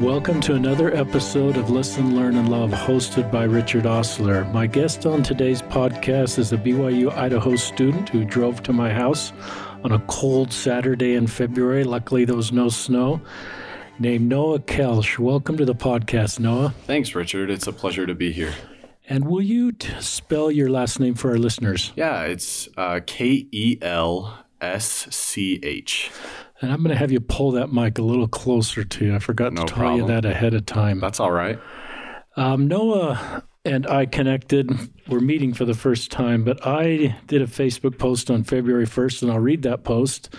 Welcome to another episode of Listen, Learn, and Love, hosted by Richard Ostler. My guest on today's podcast is a BYU Idaho student who drove to my house on a cold Saturday in February. Luckily, there was no snow. Named Noah Kelsch. Welcome to the podcast, Noah. Thanks, Richard. It's a pleasure to be here. And will you t- spell your last name for our listeners? Yeah, it's uh, K E L S C H. And I'm going to have you pull that mic a little closer to you. I forgot Noah to tell you that ahead of time. That's all right. Um, Noah and I connected. We're meeting for the first time, but I did a Facebook post on February 1st, and I'll read that post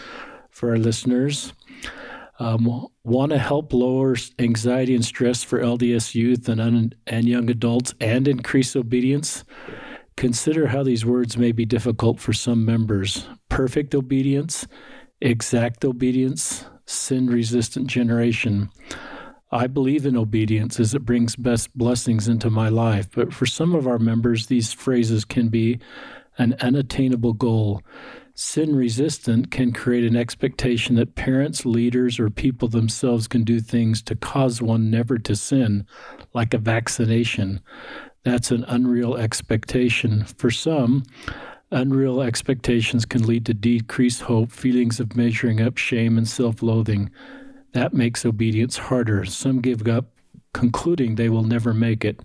for our listeners. Um, Want to help lower anxiety and stress for LDS youth and, un- and young adults and increase obedience? Consider how these words may be difficult for some members. Perfect obedience, exact obedience, sin resistant generation. I believe in obedience as it brings best blessings into my life, but for some of our members, these phrases can be an unattainable goal. Sin resistant can create an expectation that parents, leaders, or people themselves can do things to cause one never to sin, like a vaccination. That's an unreal expectation. For some, unreal expectations can lead to decreased hope, feelings of measuring up, shame, and self loathing. That makes obedience harder. Some give up, concluding they will never make it.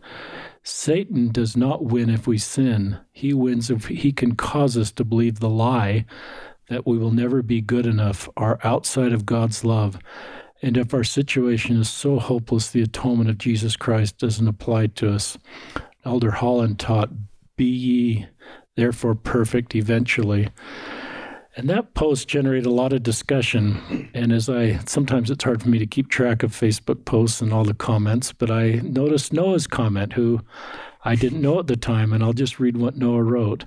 Satan does not win if we sin. He wins if he can cause us to believe the lie that we will never be good enough, are outside of God's love. And if our situation is so hopeless, the atonement of Jesus Christ doesn't apply to us. Elder Holland taught, Be ye therefore perfect eventually. And that post generated a lot of discussion. And as I sometimes it's hard for me to keep track of Facebook posts and all the comments, but I noticed Noah's comment, who I didn't know at the time, and I'll just read what Noah wrote.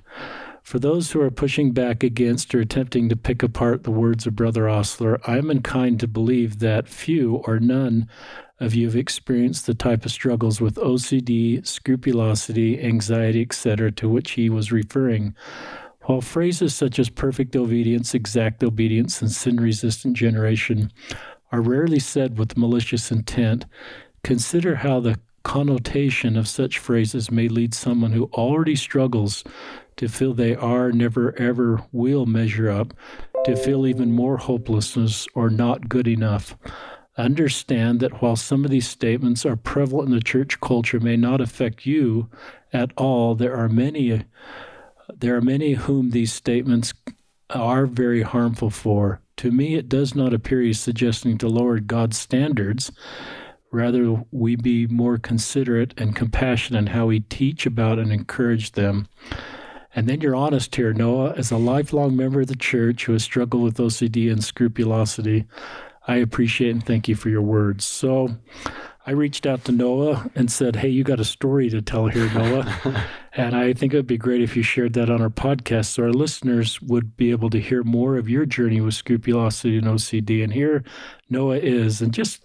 For those who are pushing back against or attempting to pick apart the words of Brother Ostler, I am inclined to believe that few or none of you have experienced the type of struggles with OCD, scrupulosity, anxiety, etc., to which he was referring. While phrases such as perfect obedience, exact obedience, and sin resistant generation are rarely said with malicious intent, consider how the connotation of such phrases may lead someone who already struggles to feel they are, never, ever will measure up, to feel even more hopelessness or not good enough. Understand that while some of these statements are prevalent in the church culture, may not affect you at all, there are many there are many whom these statements are very harmful for. To me, it does not appear he's suggesting to lower God's standards. Rather, we be more considerate and compassionate in how we teach about and encourage them. And then you're honest here, Noah. As a lifelong member of the church who has struggled with OCD and scrupulosity, I appreciate and thank you for your words. So I reached out to Noah and said, Hey, you got a story to tell here, Noah. and I think it would be great if you shared that on our podcast so our listeners would be able to hear more of your journey with scrupulosity and OCD. And here Noah is. And just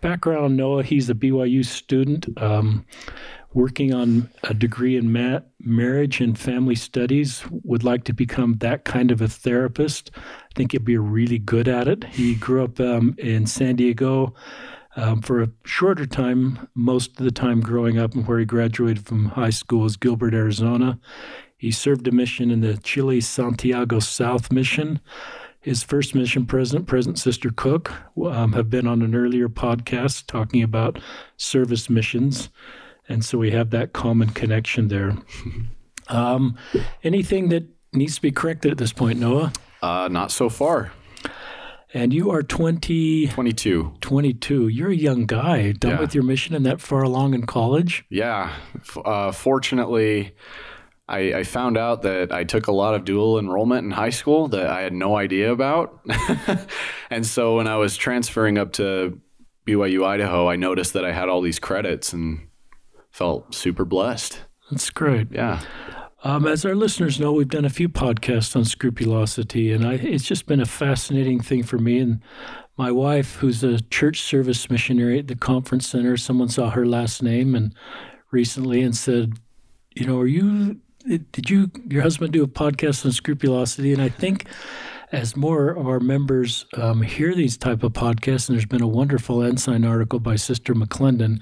background on Noah, he's a BYU student. Um, working on a degree in ma- marriage and family studies, would like to become that kind of a therapist. I think he'd be really good at it. He grew up um, in San Diego um, for a shorter time, most of the time growing up, and where he graduated from high school is Gilbert, Arizona. He served a mission in the Chile Santiago South Mission. His first mission president, President Sister Cook, um, have been on an earlier podcast talking about service missions. And so we have that common connection there. Um, anything that needs to be corrected at this point, Noah? Uh, not so far. And you are 20, 22. 22. You're a young guy, done Yeah. with your mission and that far along in college. Yeah. Uh, fortunately, I, I found out that I took a lot of dual enrollment in high school that I had no idea about. and so when I was transferring up to BYU Idaho, I noticed that I had all these credits and felt super blessed. That's great. Yeah. Um, as our listeners know, we've done a few podcasts on scrupulosity, and I, it's just been a fascinating thing for me. And my wife, who's a church service missionary at the conference center, someone saw her last name and recently and said, "You know, are you? Did you your husband do a podcast on scrupulosity?" And I think as more of our members um, hear these type of podcasts, and there's been a wonderful Ensign article by Sister McClendon,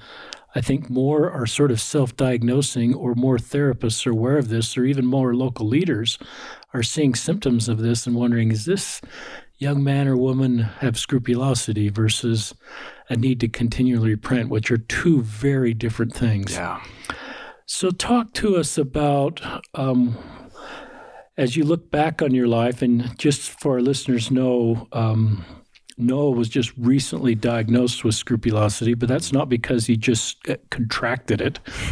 I think more are sort of self-diagnosing, or more therapists are aware of this, or even more local leaders are seeing symptoms of this and wondering, is this young man or woman have scrupulosity versus a need to continually repent, which are two very different things. Yeah. So, talk to us about um, as you look back on your life, and just for our listeners know, um, Noah was just recently diagnosed with scrupulosity, but that's not because he just uh, contracted it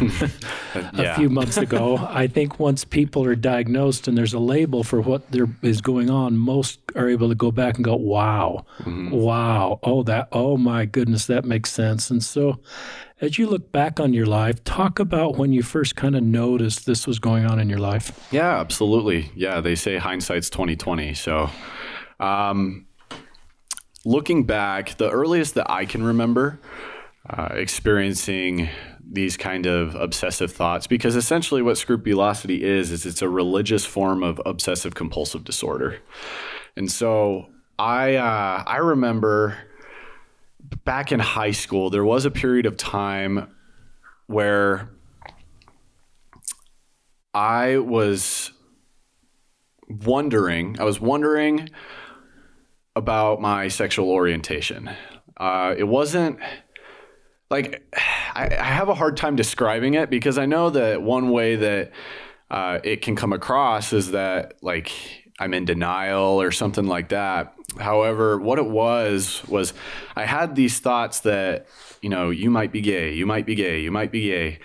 a yeah. few months ago. I think once people are diagnosed and there's a label for what there is going on, most are able to go back and go, "Wow, mm-hmm. wow, oh that, oh my goodness, that makes sense." And so, as you look back on your life, talk about when you first kind of noticed this was going on in your life. Yeah, absolutely. Yeah, they say hindsight's twenty twenty. So. Um, looking back, the earliest that I can remember uh, experiencing these kind of obsessive thoughts, because essentially what scrupulosity is, is it's a religious form of obsessive compulsive disorder. And so I, uh, I remember back in high school, there was a period of time where I was wondering, I was wondering about my sexual orientation. Uh, it wasn't like I, I, have a hard time describing it because I know that one way that uh, it can come across is that like I'm in denial or something like that. However, what it was was I had these thoughts that you know you might be gay, you might be gay, you might be gay,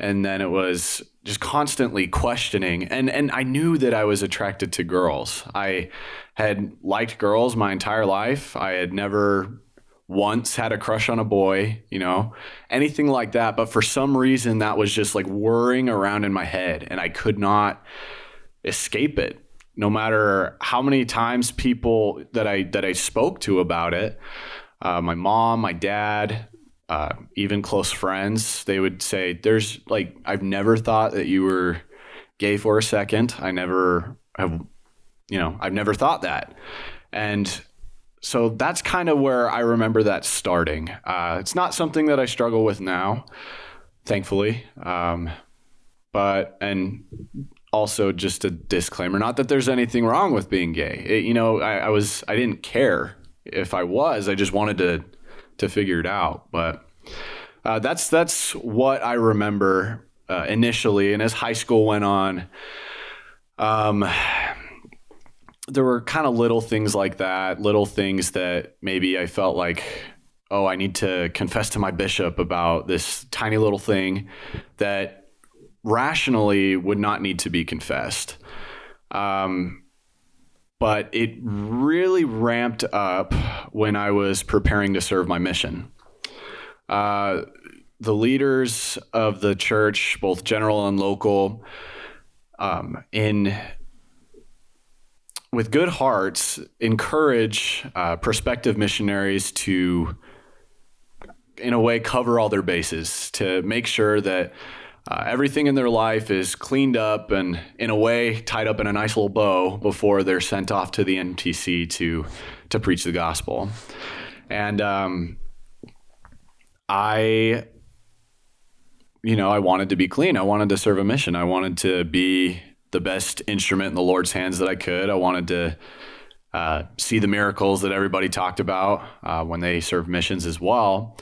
and then it was just constantly questioning and and I knew that I was attracted to girls. I had liked girls my entire life. I had never once had a crush on a boy, you know, anything like that. But for some reason, that was just like whirring around in my head and I could not escape it. No matter how many times people that I that I spoke to about it, uh, my mom, my dad, uh, even close friends, they would say, "There's like I've never thought that you were gay for a second. I never have you know, I've never thought that. And so that's kind of where I remember that starting. Uh, it's not something that I struggle with now, thankfully. Um, but, and also just a disclaimer not that there's anything wrong with being gay. It, you know, I, I was, I didn't care if I was, I just wanted to, to figure it out. But uh, that's, that's what I remember uh, initially. And as high school went on, um, there were kind of little things like that, little things that maybe I felt like, oh, I need to confess to my bishop about this tiny little thing that rationally would not need to be confessed. Um, but it really ramped up when I was preparing to serve my mission. Uh, the leaders of the church, both general and local, um, in with good hearts, encourage uh, prospective missionaries to, in a way, cover all their bases to make sure that uh, everything in their life is cleaned up and, in a way, tied up in a nice little bow before they're sent off to the MTC to to preach the gospel. And um, I, you know, I wanted to be clean. I wanted to serve a mission. I wanted to be the best instrument in the Lord's hands that I could. I wanted to uh, see the miracles that everybody talked about uh, when they served missions as well.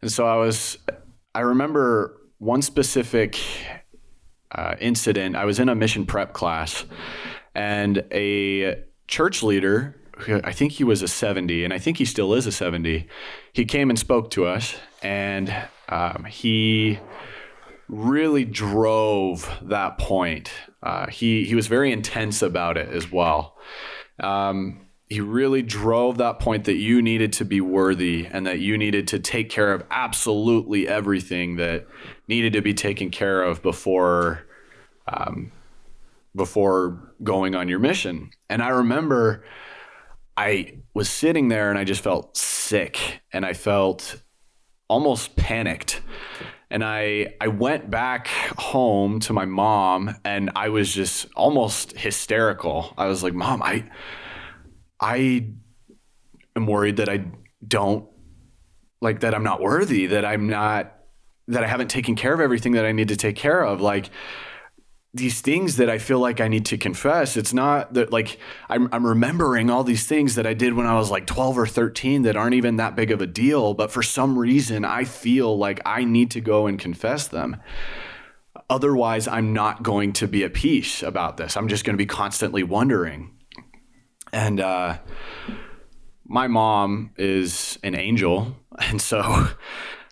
And so I was, I remember one specific uh, incident. I was in a mission prep class, and a church leader, I think he was a 70, and I think he still is a 70, he came and spoke to us, and um, he really drove that point uh, he he was very intense about it as well. Um, he really drove that point that you needed to be worthy and that you needed to take care of absolutely everything that needed to be taken care of before um, before going on your mission. And I remember I was sitting there and I just felt sick and I felt almost panicked and I I went back home to my mom and I was just almost hysterical. I was like, "Mom, I I am worried that I don't like that I'm not worthy, that I'm not that I haven't taken care of everything that I need to take care of. Like these things that I feel like I need to confess. It's not that like I'm, I'm remembering all these things that I did when I was like 12 or 13 that aren't even that big of a deal, but for some reason I feel like I need to go and confess them. Otherwise, I'm not going to be at peace about this. I'm just going to be constantly wondering. And uh, my mom is an angel. And so uh,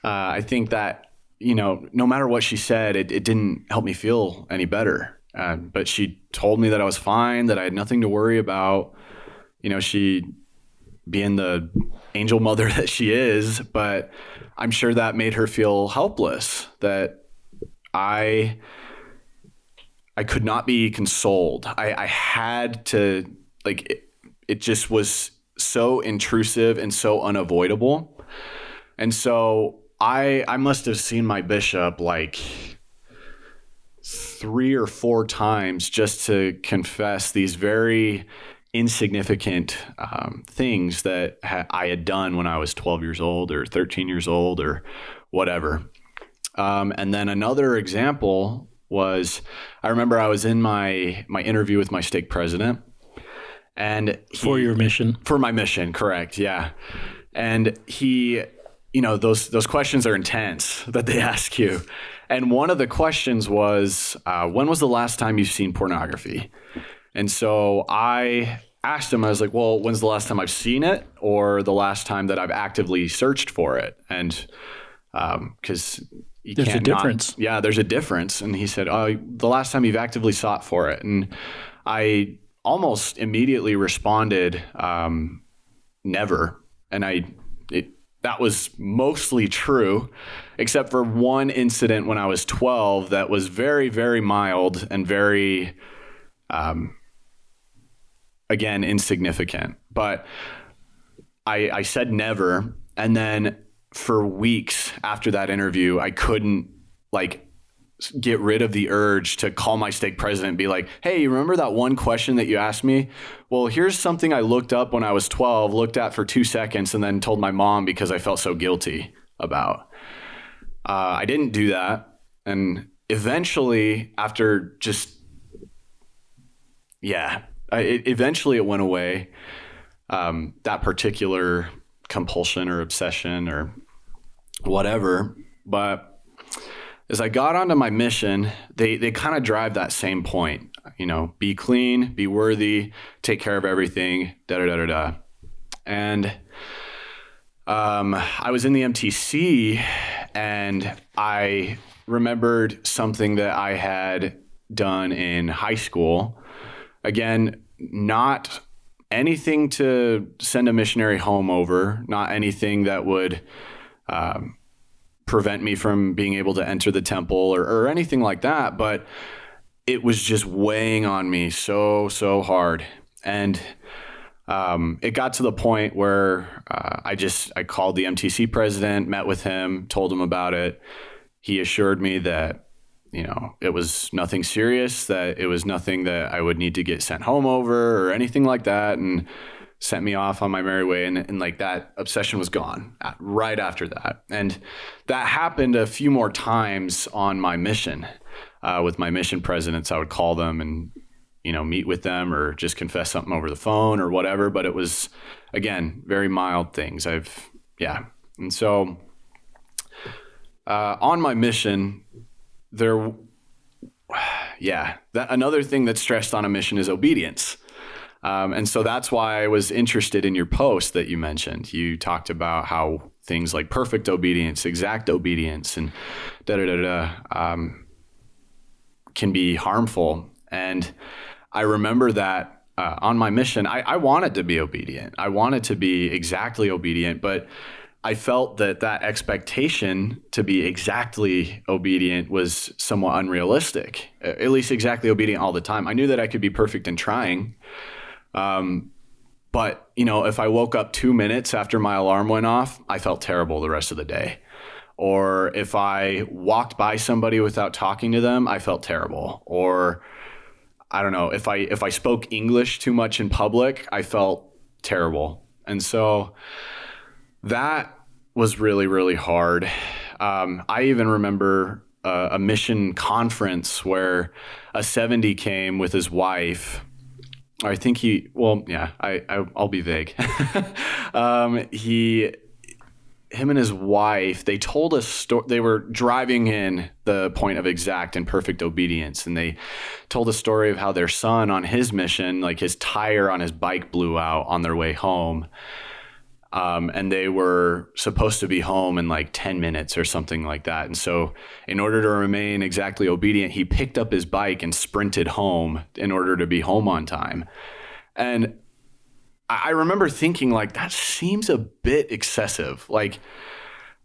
I think that you know, no matter what she said, it, it didn't help me feel any better. Uh, but she told me that I was fine, that I had nothing to worry about. You know, she being the angel mother that she is, but I'm sure that made her feel helpless that I I could not be consoled. I, I had to like it, just was so intrusive and so unavoidable. And so I I must have seen my bishop like three or four times just to confess these very insignificant um, things that ha- I had done when I was 12 years old or 13 years old or whatever. Um, and then another example was I remember I was in my my interview with my stake president and he, for your mission. For my mission correct yeah. And he you know those those questions are intense that they ask you. And one of the questions was uh, when was the last time you've seen pornography? And so i asked him i was like well when's the last time i've seen it or the last time that i've actively searched for it? And because um, there's a difference not, yeah there's a difference. And he said oh the last time you've actively sought for it. And i almost immediately responded um, never and i it, that was mostly true, except for one incident when I was 12 that was very, very mild and very, um, again, insignificant. But I, I said never. And then for weeks after that interview, I couldn't like get rid of the urge to call my stake president and be like, hey, remember that one question that you asked me? Well, here's something I looked up when I was 12, looked at for two seconds, and then told my mom because I felt so guilty about. Uh, I didn't do that. And eventually, after just, yeah, I, it, eventually it went away. Um, that particular compulsion or obsession or whatever. But as I got onto my mission, they they kind of drive that same point. You know, be clean, be worthy, take care of everything, da da da da da. And um, I was in the MTC, and I remembered something that I had done in high school. Again, not anything to send a missionary home over, not anything that would um, prevent me from being able to enter the temple or, or anything like that. But it was just weighing on me so, so hard. And um, it got to the point where uh, I just I called the MTC president, met with him, told him about it. He assured me that you know it was nothing serious, that it was nothing that I would need to get sent home over or anything like that, and sent me off on my merry way and, and like that obsession was gone right after that. And that happened a few more times on my mission uh, with my mission presidents. I would call them and you know meet with them or just confess something over the phone or whatever but it was again very mild things. I've yeah. And so uh, on my mission there yeah that another thing that's stressed on a mission is obedience um, and so that's why I was interested in your post that you mentioned. You talked about how things like perfect obedience, exact obedience, and da da da da um, can be harmful. And I remember that uh, on my mission, I, I wanted to be obedient. I wanted to be exactly obedient, but I felt that that expectation to be exactly obedient was somewhat unrealistic, at least exactly obedient all the time. I knew that I could be perfect in trying, um, but you know, if I woke up two minutes after my alarm went off, I felt terrible the rest of the day. Or if I walked by somebody without talking to them, I felt terrible. Or I don't know if I if I spoke English too much in public, I felt terrible. And so that was really, really hard. Um, I even remember a, a mission conference where a 70 came with his wife. I think he, well, yeah, I, I will be vague. um, he, him and his wife, they told us story. they were driving in the point of exact and perfect obedience, and they told a story of how their son on his mission, like his tire on his bike blew out on their way home, um, and they were supposed to be home in like 10 minutes or something like that. And so, in order to remain exactly obedient, he picked up his bike and sprinted home in order to be home on time. And I remember thinking, like, that seems a bit excessive. Like,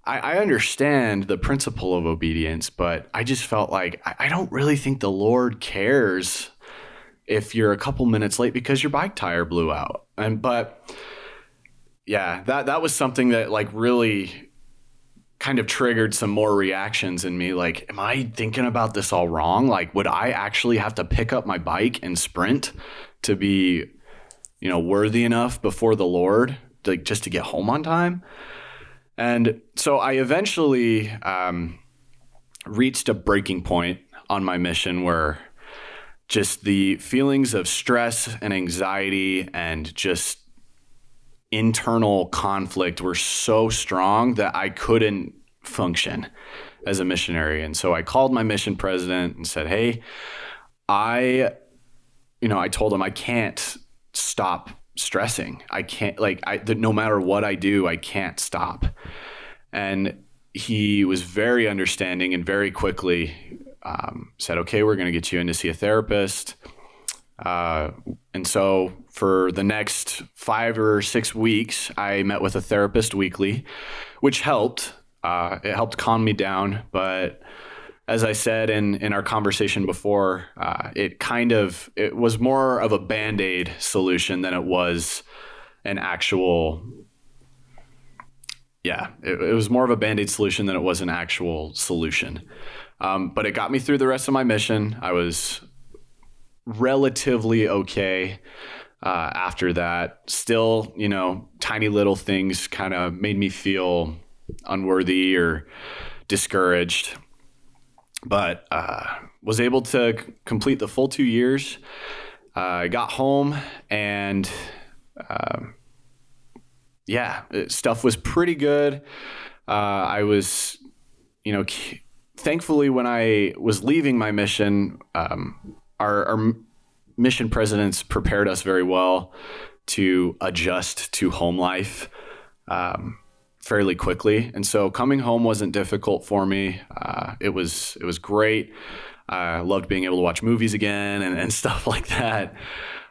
I, I understand the principle of obedience, but I just felt like I, I don't really think the Lord cares if you're a couple minutes late because your bike tire blew out. And, but, yeah, that that was something that like really kind of triggered some more reactions in me like am i thinking about this all wrong? Like would i actually have to pick up my bike and sprint to be you know worthy enough before the lord like just to get home on time? And so i eventually um, reached a breaking point on my mission where just the feelings of stress and anxiety and just internal conflict were so strong that I couldn't function as a missionary. And so I called my mission president and said, Hey, I, you know, I told him I can't stop stressing. I can't, like, I, no matter what I do, I can't stop. And he was very understanding and very quickly um, said, Okay, we're going to get you in to see a therapist. Uh, and so for the next five or six weeks, I met with a therapist weekly, which helped. Uh, it helped calm me down. But as I said in, in our conversation before, uh, it kind of it was more of a band aid solution than it was an actual. Yeah, it, it was more of a band aid solution than it was an actual solution. Um, but it got me through the rest of my mission. I was relatively okay uh, after that. Still, you know, tiny little things kind of made me feel unworthy or discouraged. But uh, was able to c- complete the full two years. Uh, got home and um, yeah, stuff was pretty good. Uh, I was, you know, thankfully when I was leaving my mission, um, our, our mission presidents prepared us very well to adjust to home life um, fairly quickly, and so coming home wasn't difficult for me. Uh, it was it was great. I loved being able to watch movies again and, and stuff like that,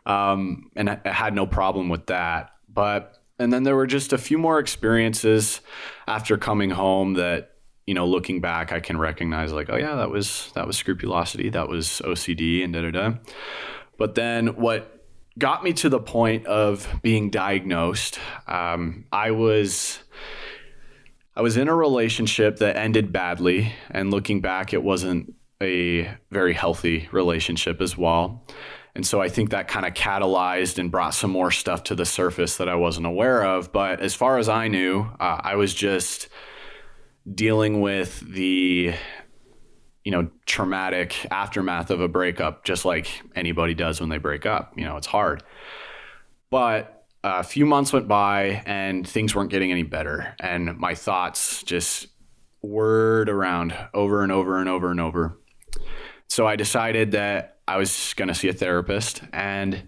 um, and I, I had no problem with that. But and then there were just a few more experiences after coming home that you know, looking back, I can recognize like, oh yeah, that was that was scrupulosity, that was OCD, and da da da. But then what got me to the point of being diagnosed, um, I was I was in a relationship that ended badly, and looking back, it wasn't a very healthy relationship as well. And so I think that kind of catalyzed and brought some more stuff to the surface that I wasn't aware of. But as far as I knew, uh, I was just dealing with the you know traumatic aftermath of a breakup just like anybody does when they break up. You know it's hard. But a few months went by and things weren't getting any better. And my thoughts just whirred around over and over and over and over. So i decided that i was going to see a therapist. And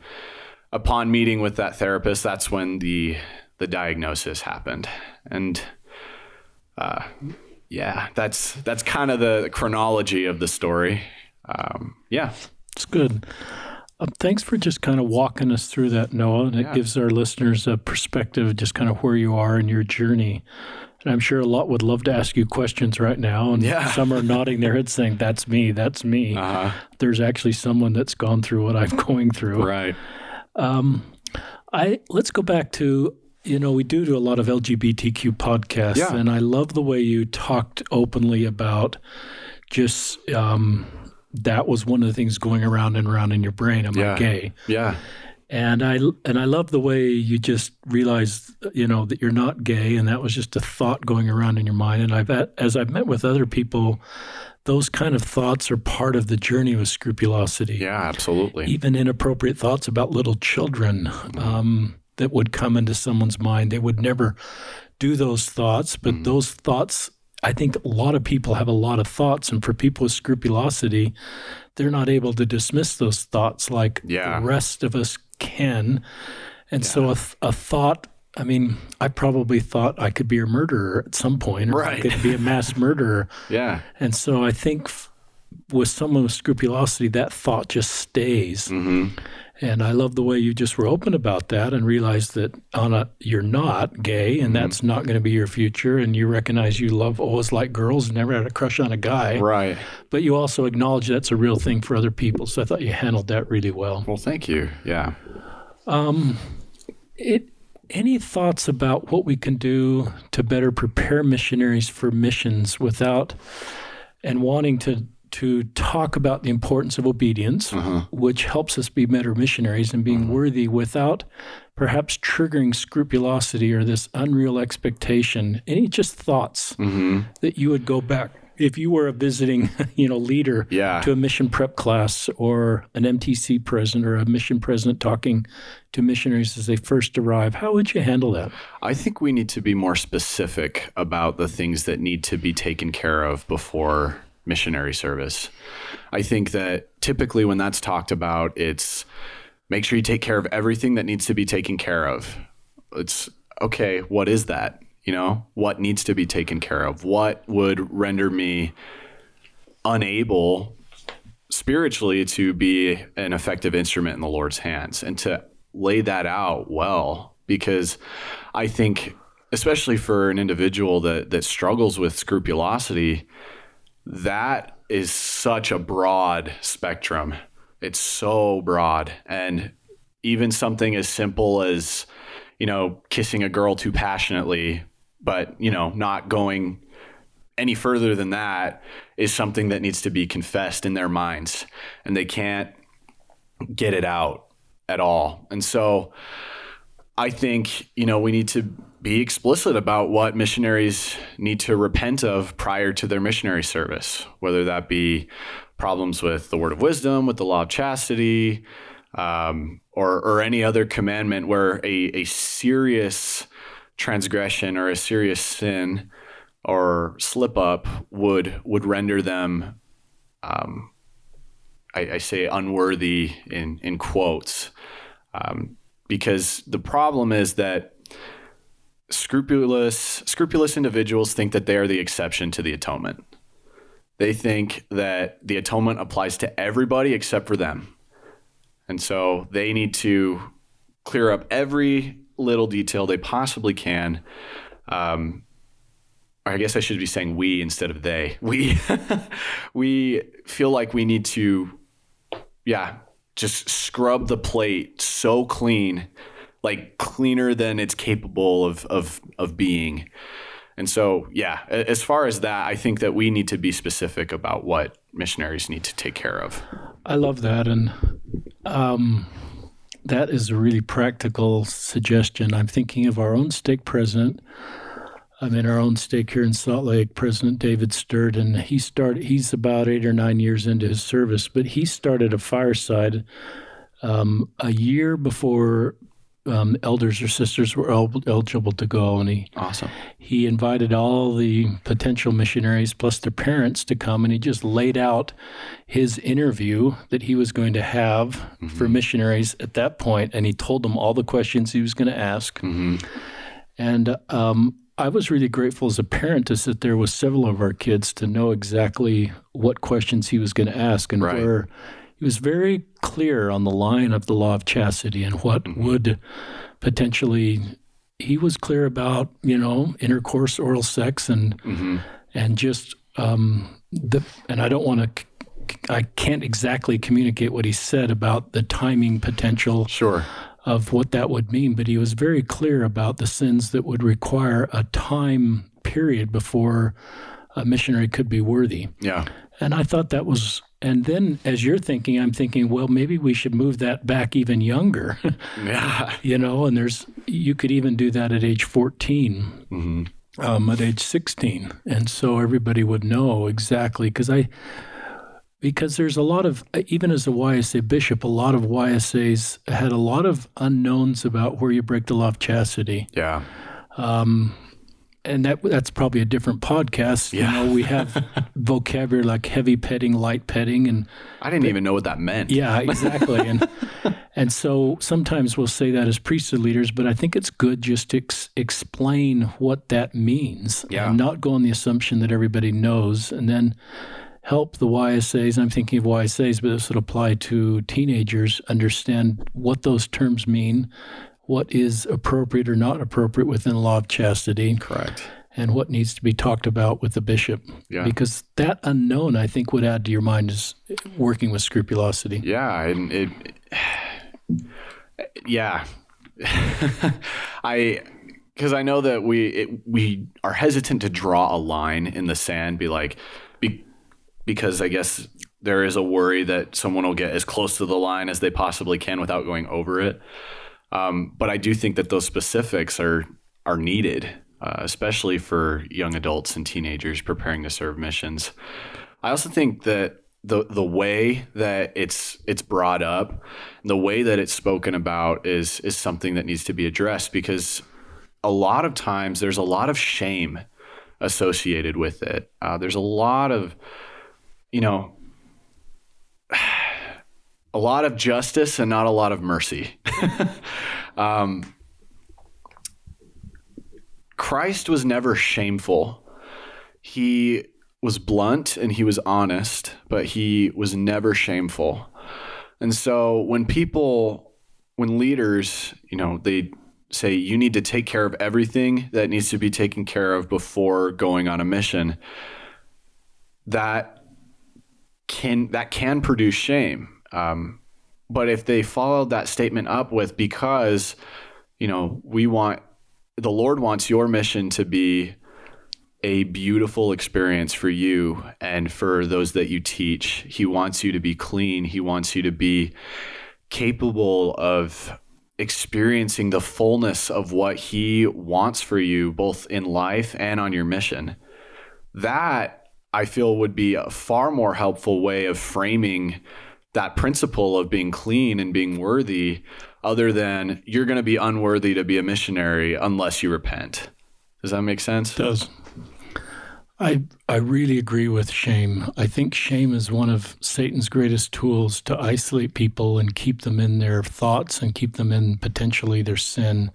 upon meeting with that therapist that's when the the diagnosis happened. And uh, yeah, that's that's kind of the chronology of the story. Um, yeah, it's good. Um, thanks for just kind of walking us through that, Noah. And it yeah. gives our listeners a perspective, just kind of where you are in your journey. And I'm sure a lot would love to ask you questions right now. And yeah. some are nodding their heads saying, That's me, that's me. Uh-huh. There's actually someone that's gone through what I'm going through. Right. Um, I let's go back to you know, we do do a lot of LGBTQ podcasts, yeah. and I love the way you talked openly about just um, that was one of the things going around and around in your brain. Am yeah. I gay? Yeah. And I and I love the way you just realized, you know, that you're not gay, and that was just a thought going around in your mind. And I've as I've met with other people, those kind of thoughts are part of the journey with scrupulosity. Yeah, absolutely. Even inappropriate thoughts about little children um, that would come into someone's mind. They would never do those thoughts, but mm. those thoughts. I think a lot of people have a lot of thoughts, and for people with scrupulosity, they're not able to dismiss those thoughts like yeah. the rest of us can. And yeah. so a, a thought I mean, I probably thought I could be a murderer at some point, or right. I could be a mass murderer. yeah. And so I think f- with someone with scrupulosity, that thought just stays. Mm-hmm. And I love the way you just were open about that and realized that Anna, you're not gay, and mm-hmm. that's not going to be your future. And you recognize you love always like girls, and never had a crush on a guy. Right. But you also acknowledge that's a real thing for other people. So I thought you handled that really well. Well, thank you. Yeah. Um, it any thoughts about what we can do to better prepare missionaries for missions without and wanting to to talk about the importance of obedience, uh-huh. which helps us be better missionaries and being uh-huh. worthy without perhaps triggering scrupulosity or this unreal expectation. Any just thoughts mm-hmm. that you would go back if you were a visiting, you know, leader yeah. to a mission prep class or an MTC president or a mission president talking to missionaries as they first arrive, how would you handle that? I think we need to be more specific about the things that need to be taken care of before missionary service. I think that typically when that's talked about, it's make sure you take care of everything that needs to be taken care of. It's okay, what is that? You know, what needs to be taken care of? What would render me unable spiritually to be an effective instrument in the Lord's hands and to lay that out well because I think especially for an individual that that struggles with scrupulosity that is such a broad spectrum. It's so broad. And even something as simple as you know kissing a girl too passionately but you know not going any further than that is something that needs to be confessed in their minds and they can't get it out at all. And so i think you know we need to be explicit about what missionaries need to repent of prior to their missionary service whether that be problems with the word of wisdom with the law of chastity um, or, or any other commandment where a, a serious transgression or a serious sin or slip up would would render them um, I, I, say unworthy in in quotes. Um, because the problem is that scrupulous scrupulous individuals think that they are the exception to the atonement they think that the atonement applies to everybody except for them and so they need to clear up every little detail they possibly can. Um, I guess I should be saying we instead of they. We we feel like we need to, yeah, just scrub the plate so clean, like cleaner than it's capable of of of being. And so, yeah, as far as that, I think that we need to be specific about what missionaries need to take care of. I love that, and um, that is a really practical suggestion. I'm thinking of our own stake president. I'm in our own stake here in Salt Lake, President David Sturt, and he started. He's about eight or nine years into his service, but he started a fireside um, a year before um, elders or sisters were eligible to go, and he awesome. He invited all the potential missionaries plus their parents to come, and he just laid out his interview that he was going to have mm-hmm. for missionaries at that point, and he told them all the questions he was going to ask. Mm-hmm. And um, I was really grateful as a parent to sit there with several of our kids to know exactly what questions he was going to ask and right. where he was very clear on the line of the law of chastity and what would potentially he was clear about you know intercourse oral sex and mm-hmm. and just um, the and I don't want to I can't exactly communicate what he said about the timing potential sure. of what that would mean but he was very clear about the sins that would require a time period before a missionary could be worthy. Yeah. And I thought that was and then as you're thinking, I'm thinking, well, maybe we should move that back even younger. Yeah. you know, and there's you could even do that at age 14, Mm-hmm. um, at age 16, and so everybody would know exactly because I because there's a lot of even as a YSA bishop, a lot of YSAs had a lot of unknowns about where you break the law of chastity. Yeah. Um, and that that's probably a different podcast. Yeah. You know, we have vocabulary like heavy petting, light petting, and I didn't even know what that meant. yeah, exactly. and and so sometimes we'll say that as priesthood leaders, but I think it's good just to ex- explain what that means, Yeah. and not go on the assumption that everybody knows, and then help the YSAs. I'm thinking of YSAs, but this would apply to teenagers. Understand what those terms mean, what is appropriate or not appropriate within the law of chastity, Correct. and what needs to be talked about with the bishop. Yeah. Because that unknown, I think, would add to your mind is working with scrupulosity. Yeah, and it. Yeah, I because I know that we it, we are hesitant to draw a line in the sand, be like, be, because I guess there is a worry that someone will get as close to the line as they possibly can without going over it. Um, but I do think that those specifics are are needed, uh, especially for young adults and teenagers preparing to serve missions. I also think that the the way that it's it's brought up, the way that it's spoken about is is something that needs to be addressed because a lot of times there's a lot of shame associated with it. Uh, there's a lot of you know a lot of justice and not a lot of mercy. um, Christ was never shameful. He was blunt and he was honest, but he was never shameful. And so when people, when leaders, you know, they say you need to take care of everything that needs to be taken care of before going on a mission, that can that can produce shame. Um, but if they followed that statement up with because, you know, we want the Lord wants your mission to be a beautiful experience for you and for those that you teach. He wants you to be clean. He wants you to be capable of experiencing the fullness of what he wants for you both in life and on your mission. That I feel would be a far more helpful way of framing that principle of being clean and being worthy other than you're going to be unworthy to be a missionary unless you repent. Does that make sense? It does. I I really agree with shame. I think shame is one of Satan's greatest tools to isolate people and keep them in their thoughts and keep them in potentially their sin.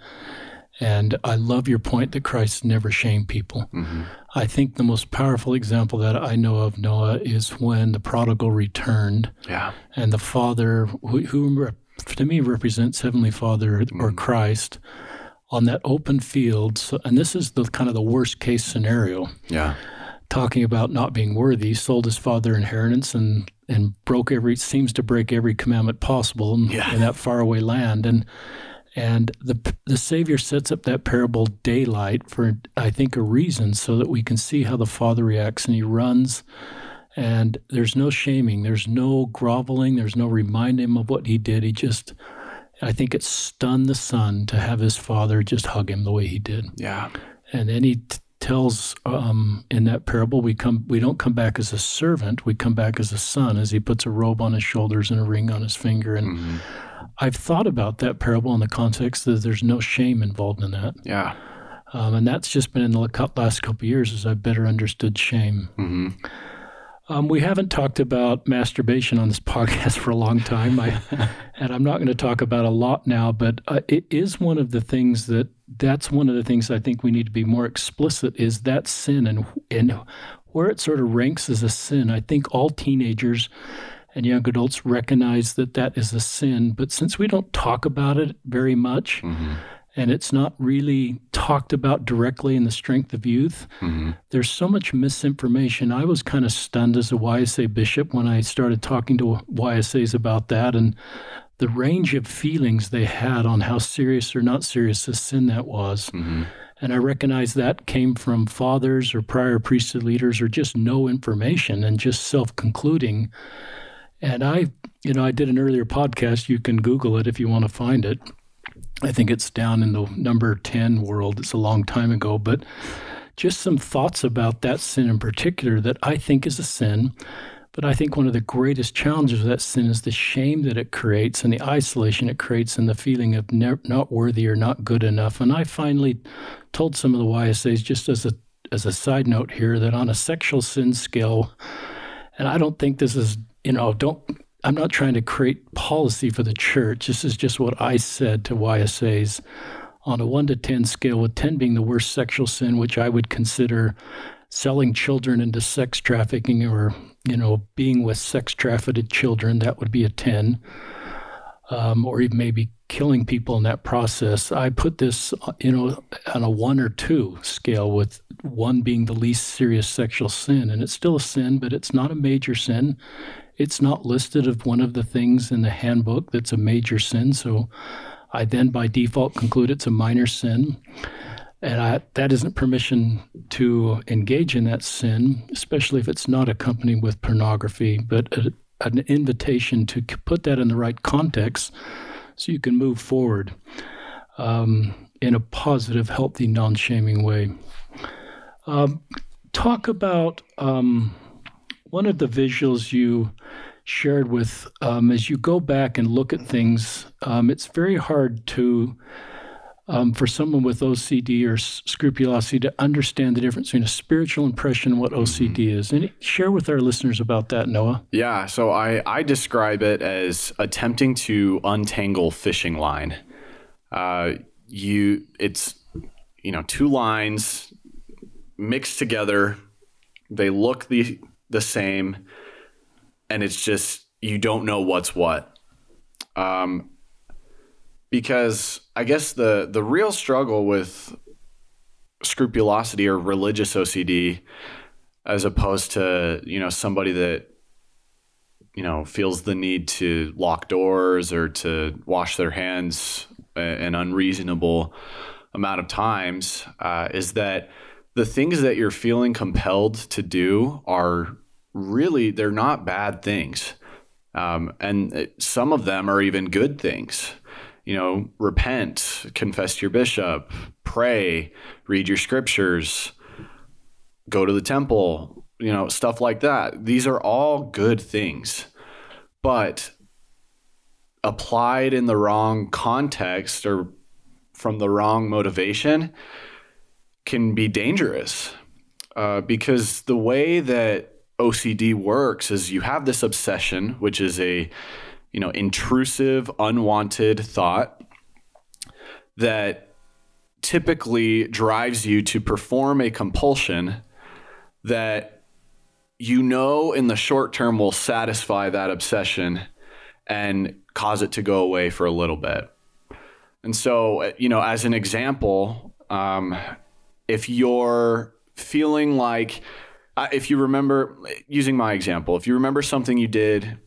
And I love your point that Christ never shamed people. Mm-hmm. I think the most powerful example that I know of, Noah, is when the prodigal returned Yeah. and the Father, who, who to me represents Heavenly Father or Christ, on that open field. So, and this is the kind of the worst case scenario, Yeah. talking about not being worthy. Sold his father inheritance and and broke every seems to break every commandment possible in, Yeah. in that faraway land. And and the the Savior sets up that parable daylight for I think a reason, so that we can see how the Father reacts, and he runs. And there's no shaming, there's no groveling, there's no reminding him of what he did. He just, I think it stunned the son to have his father just hug him the way he did. Yeah. And then he t- tells um, in that parable, we come, we don't come back as a servant, we come back as a son, as he puts a robe on his shoulders and a ring on his finger. And Mm-hmm. I've thought about that parable in the context that there's no shame involved in that, Yeah. um, and that's just been in the last couple years as I've better understood shame. Mm-hmm. Um, we haven't talked about masturbation on this podcast for a long time, I, and I'm not going to talk about a lot now. But uh, it is one of the things that that's one of the things I think we need to be more explicit is that sin and and where it sort of ranks as a sin. I think all teenagers and young adults recognize that that is a sin, but since we don't talk about it very much. Mm-hmm. And it's not really talked about directly in the strength of youth Mm-hmm. there's so much misinformation. I was kind of stunned as a YSA bishop when I started talking to YSAs about that and the range of feelings they had on how serious or not serious a sin that was. Mm-hmm. And I recognize that came from fathers or prior priesthood leaders or just no information and just self concluding. And I, you know, I did an earlier podcast. You can Google it if you want to find it. I think it's down in the number 10 world. It's a long time ago, but just some thoughts about that sin in particular that I think is a sin. But I think one of the greatest challenges of that sin is the shame that it creates and the isolation it creates and the feeling of ne- not worthy or not good enough. And I finally told some of the YSAs, just as a as a side note here, that on a sexual sin scale, and I don't think this is, you know, don't I'm not trying to create policy for the church. This is just what I said to YSAs on a 1 to 10 scale, with 10 being the worst sexual sin, which I would consider selling children into sex trafficking or, you know, being with sex trafficked children, that would be a 10. Um, or even maybe killing people in that process. I put this, you know, on a one or two scale, with one being the least serious sexual sin, and it's still a sin, but it's not a major sin it's not listed of one of the things in the handbook that's a major sin. So I then by default conclude it's a minor sin. And I, that isn't permission to engage in that sin, especially if it's not accompanied with pornography, but a, an invitation to put that in the right context so you can move forward um, in a positive, healthy, non shaming way. Um, talk about um, one of the visuals you shared with um, as you go back and look at things, um, it's very hard to um, for someone with OCD or scrupulosity to understand the difference between a spiritual impression and what OCD mm-hmm. is. And share with our listeners about that, Noah. Yeah, so I, I describe it as attempting to untangle fishing line. Uh, you, it's you know two lines mixed together. They look the the same, and it's just you don't know what's what. Um, because I guess the the real struggle with scrupulosity or religious OCD, as opposed to you know somebody that you know feels the need to lock doors or to wash their hands an unreasonable amount of times, uh, is that the things that you're feeling compelled to do are really they're not bad things. Um, and it, some of them are even good things. You know repent confess to your bishop pray read your scriptures go to the temple you know stuff like that. These are all good things. But applied in the wrong context or from the wrong motivation can be dangerous uh, because the way that OCD works is you have this obsession, which is a you know intrusive, unwanted thought that typically drives you to perform a compulsion that you know in the short term will satisfy that obsession and cause it to go away for a little bit. And so, you know, as an example, um, if you're feeling like uh, if you remember, using my example, if you remember something you did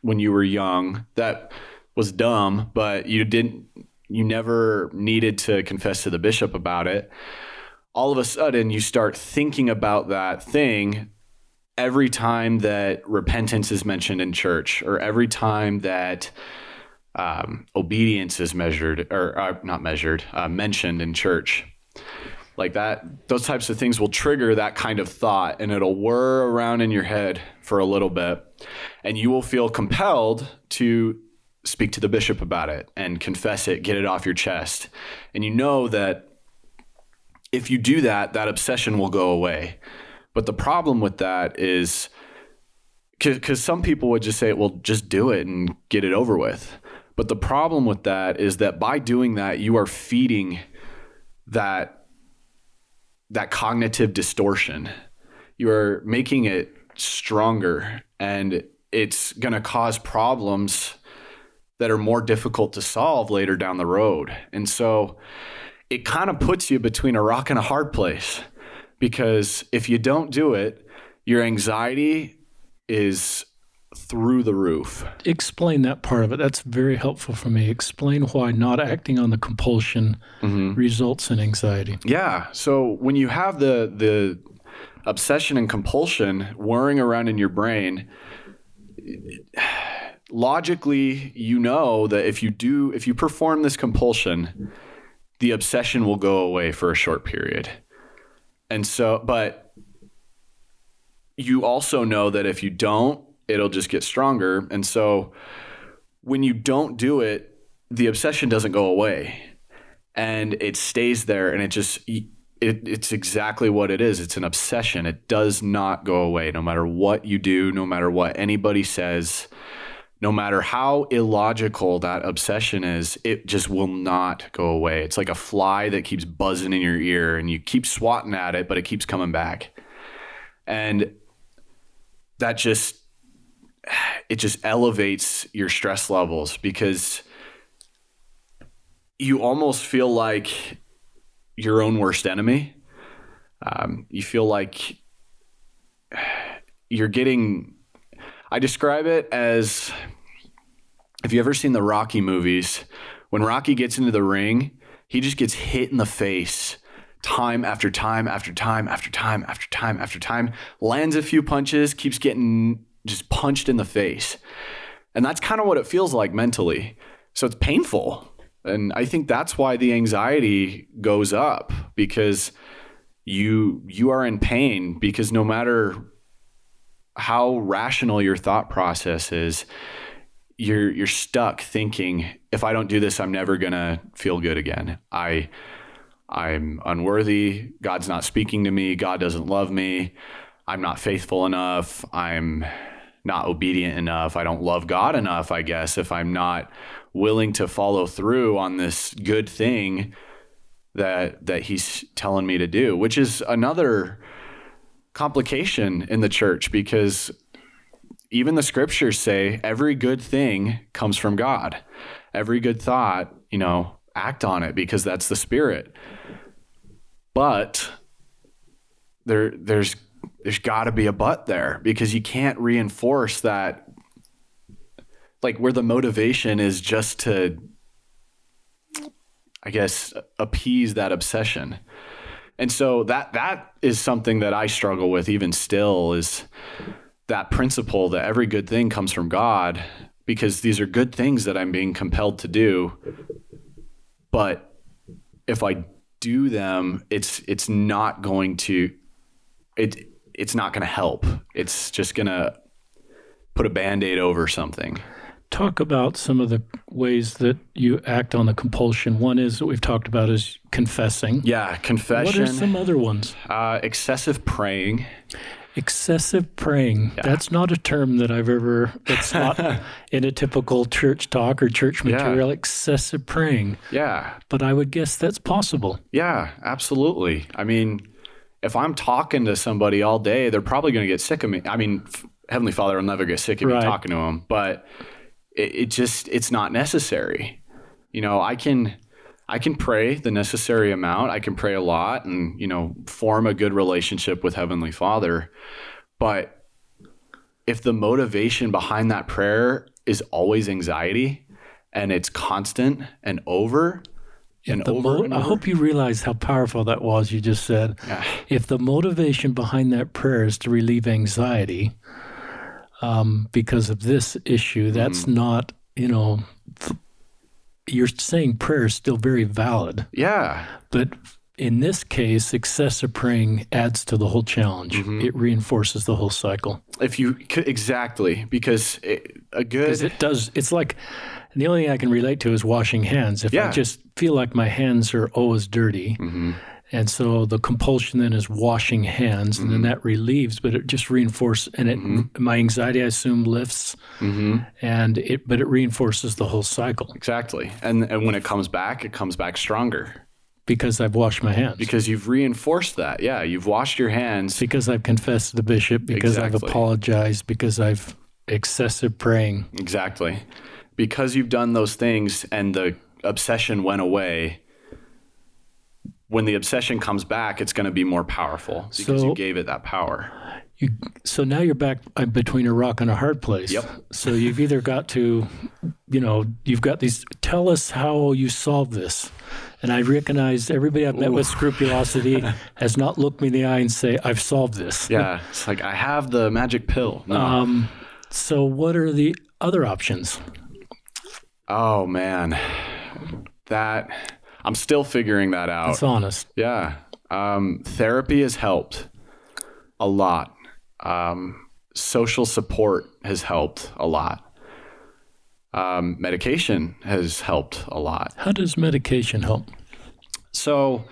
when you were young that was dumb, but you didn't, you never needed to confess to the bishop about it, all of a sudden you start thinking about that thing every time that repentance is mentioned in church or every time that um, obedience is measured or uh, not measured, uh, mentioned in church like that those types of things will trigger that kind of thought and it'll whir around in your head for a little bit and you will feel compelled to speak to the bishop about it and confess it get it off your chest. And you know that if you do that that obsession will go away. But the problem with that is because some people would just say well just do it and get it over with. But the problem with that is that by doing that you are feeding that that cognitive distortion. You're making it stronger and it's going to cause problems that are more difficult to solve later down the road. And so it kind of puts you between a rock and a hard place because if you don't do it, your anxiety is through the roof. Explain that part of it. That's very helpful for me. Explain why not acting on the compulsion mm-hmm. results in anxiety. Yeah. So when you have the the obsession and compulsion whirring around in your brain, logically you know that if you do if you perform this compulsion, the obsession will go away for a short period. And so but you also know that if you don't, it'll just get stronger. And so when you don't do it, the obsession doesn't go away. And it stays there and it just it, it's exactly what it is. It's an obsession. It does not go away no matter what you do no matter what anybody says no matter how illogical that obsession is it just will not go away. It's like a fly that keeps buzzing in your ear and you keep swatting at it but it keeps coming back. And that just it just elevates your stress levels because you almost feel like your own worst enemy. Um, you feel like you're getting. I describe it as if you ever seen the Rocky movies, when Rocky gets into the ring, he just gets hit in the face time after time after time after time after time after time, lands a few punches, keeps getting just punched in the face. And that's kind of what it feels like mentally. So it's painful. And I think that's why the anxiety goes up because you you are in pain because no matter how rational your thought process is, you're you're stuck thinking if I don't do this I'm never going to feel good again. I I'm unworthy, God's not speaking to me, God doesn't love me, I'm not faithful enough, I'm not obedient enough, I don't love God enough, I guess if I'm not willing to follow through on this good thing that that he's telling me to do, which is another complication in the church because even the scriptures say every good thing comes from God. Every good thought, you know, act on it because that's the spirit. But there there's there's got to be a but there because you can't reinforce that like where the motivation is just to I guess appease that obsession. And so that that is something that I struggle with even still is that principle that every good thing comes from God because these are good things that I'm being compelled to do. But if I do them, it's it's not going to it it's not going to help. It's just going to put a band-aid over something talk about some of the ways that you act on the compulsion. One is that we've talked about is confessing. Yeah, confession. What are some other ones? Uh, excessive praying. Excessive praying. Yeah. That's not a term that I've ever, it's not in a typical church talk or church material. Yeah. Excessive praying. Yeah. But I would guess that's possible. Yeah, absolutely. I mean, if I'm talking to somebody all day, they're probably going to get sick of me. I mean, Heavenly Father will never get sick of right. me talking to them, but it, it just it's not necessary. You know, I can I can pray the necessary amount. I can pray a lot and, you know, form a good relationship with Heavenly Father. But if the motivation behind that prayer is always anxiety and it's constant and over and over, mo- and over, I hope you realize how powerful that was you just said. Yeah. If the motivation behind that prayer is to relieve anxiety, um, because of this issue. That's mm. not, you know, you're saying prayer is still very valid. Yeah. But in this case, excessive praying adds to the whole challenge. Mm-hmm. It reinforces the whole cycle. If you exactly because it, a good it does. It's like the only thing I can relate to is washing hands. If yeah. I just feel like my hands are always dirty. Mm-hmm and so the compulsion then is washing hands, and mm-hmm. then that relieves, but it just reinforces, and it mm-hmm. my anxiety I assume lifts, mm-hmm. and it but it reinforces the whole cycle. Exactly, and and when it comes back, it comes back stronger because I've washed my hands. Because you've reinforced that, yeah, you've washed your hands. Because I've confessed to the bishop. Because exactly. I've apologized. Because I've excessive praying. Exactly, because you've done those things, and the obsession went away when the obsession comes back, it's going to be more powerful because So- you gave it that power. You, so now you're back uh, between a rock and a hard place. Yep. So you've either got to, you know, you've got these. Tell us how you solve this. And I recognize everybody I've met with scrupulosity has not looked me in the eye and say, "I've solved this." Yeah, it's like I have the magic pill. No. Um, so what are the other options? oh man, that I'm still figuring that out. It's honest. Yeah. Um, therapy has helped a lot. Um, social support has helped a lot. Um, medication has helped a lot. How does medication help? So,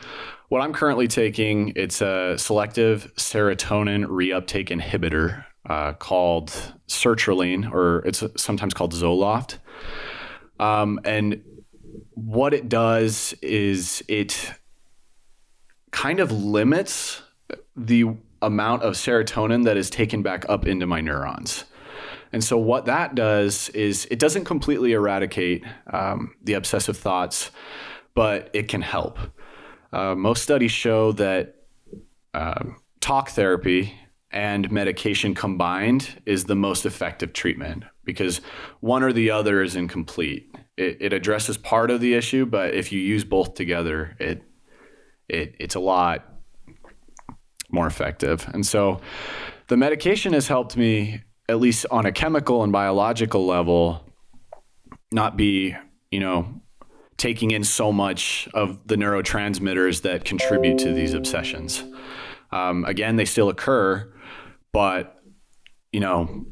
what I'm currently taking, it's a selective serotonin reuptake inhibitor uh, called sertraline, or it's sometimes called Zoloft. Um, and what it does is it kind of limits the amount of serotonin that is taken back up into my neurons. And so, what that does is it doesn't completely eradicate um, the obsessive thoughts, but it can help. Uh, most studies show that um talk therapy and medication combined is the most effective treatment because one or the other is incomplete. It, it addresses part of the issue, but if you use both together, it it it's a lot more effective. And so the medication has helped me at least on a chemical and biological level not be, you know, taking in so much of the neurotransmitters that contribute to these obsessions. Um, again, they still occur, but you know,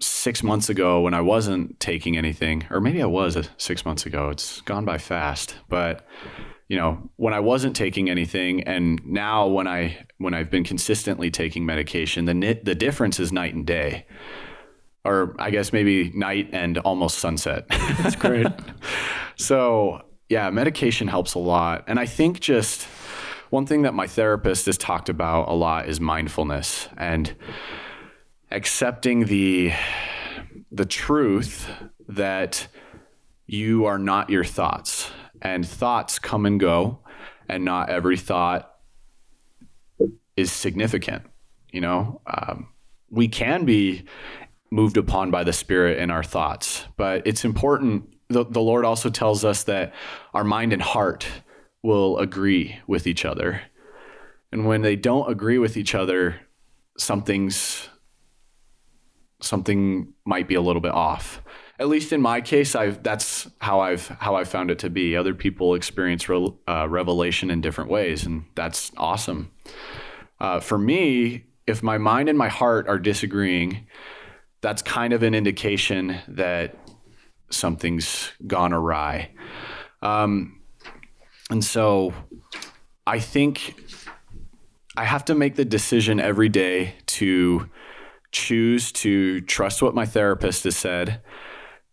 six months ago when I wasn't taking anything, or maybe I was six months ago. It's gone by fast, but you know, when I wasn't taking anything, and now when I when I've been consistently taking medication, the the difference is night and day, or I guess maybe night and almost sunset. That's great. So, yeah, medication helps a lot. And I think just one thing that my therapist has talked about a lot is mindfulness and accepting the the truth that you are not your thoughts and thoughts come and go and not every thought is significant you know? Um, we can be moved upon by the spirit in our thoughts but it's important the, the lord also tells us that our mind and heart will agree with each other. And when they don't agree with each other something's something might be a little bit off at least in my case i've that's how i've how i found it to be other people experience re, uh, revelation in different ways and that's awesome uh, for me if my mind and my heart are disagreeing that's kind of an indication that something's gone awry. Um, and so I think I have to make the decision every day to choose to trust what my therapist has said,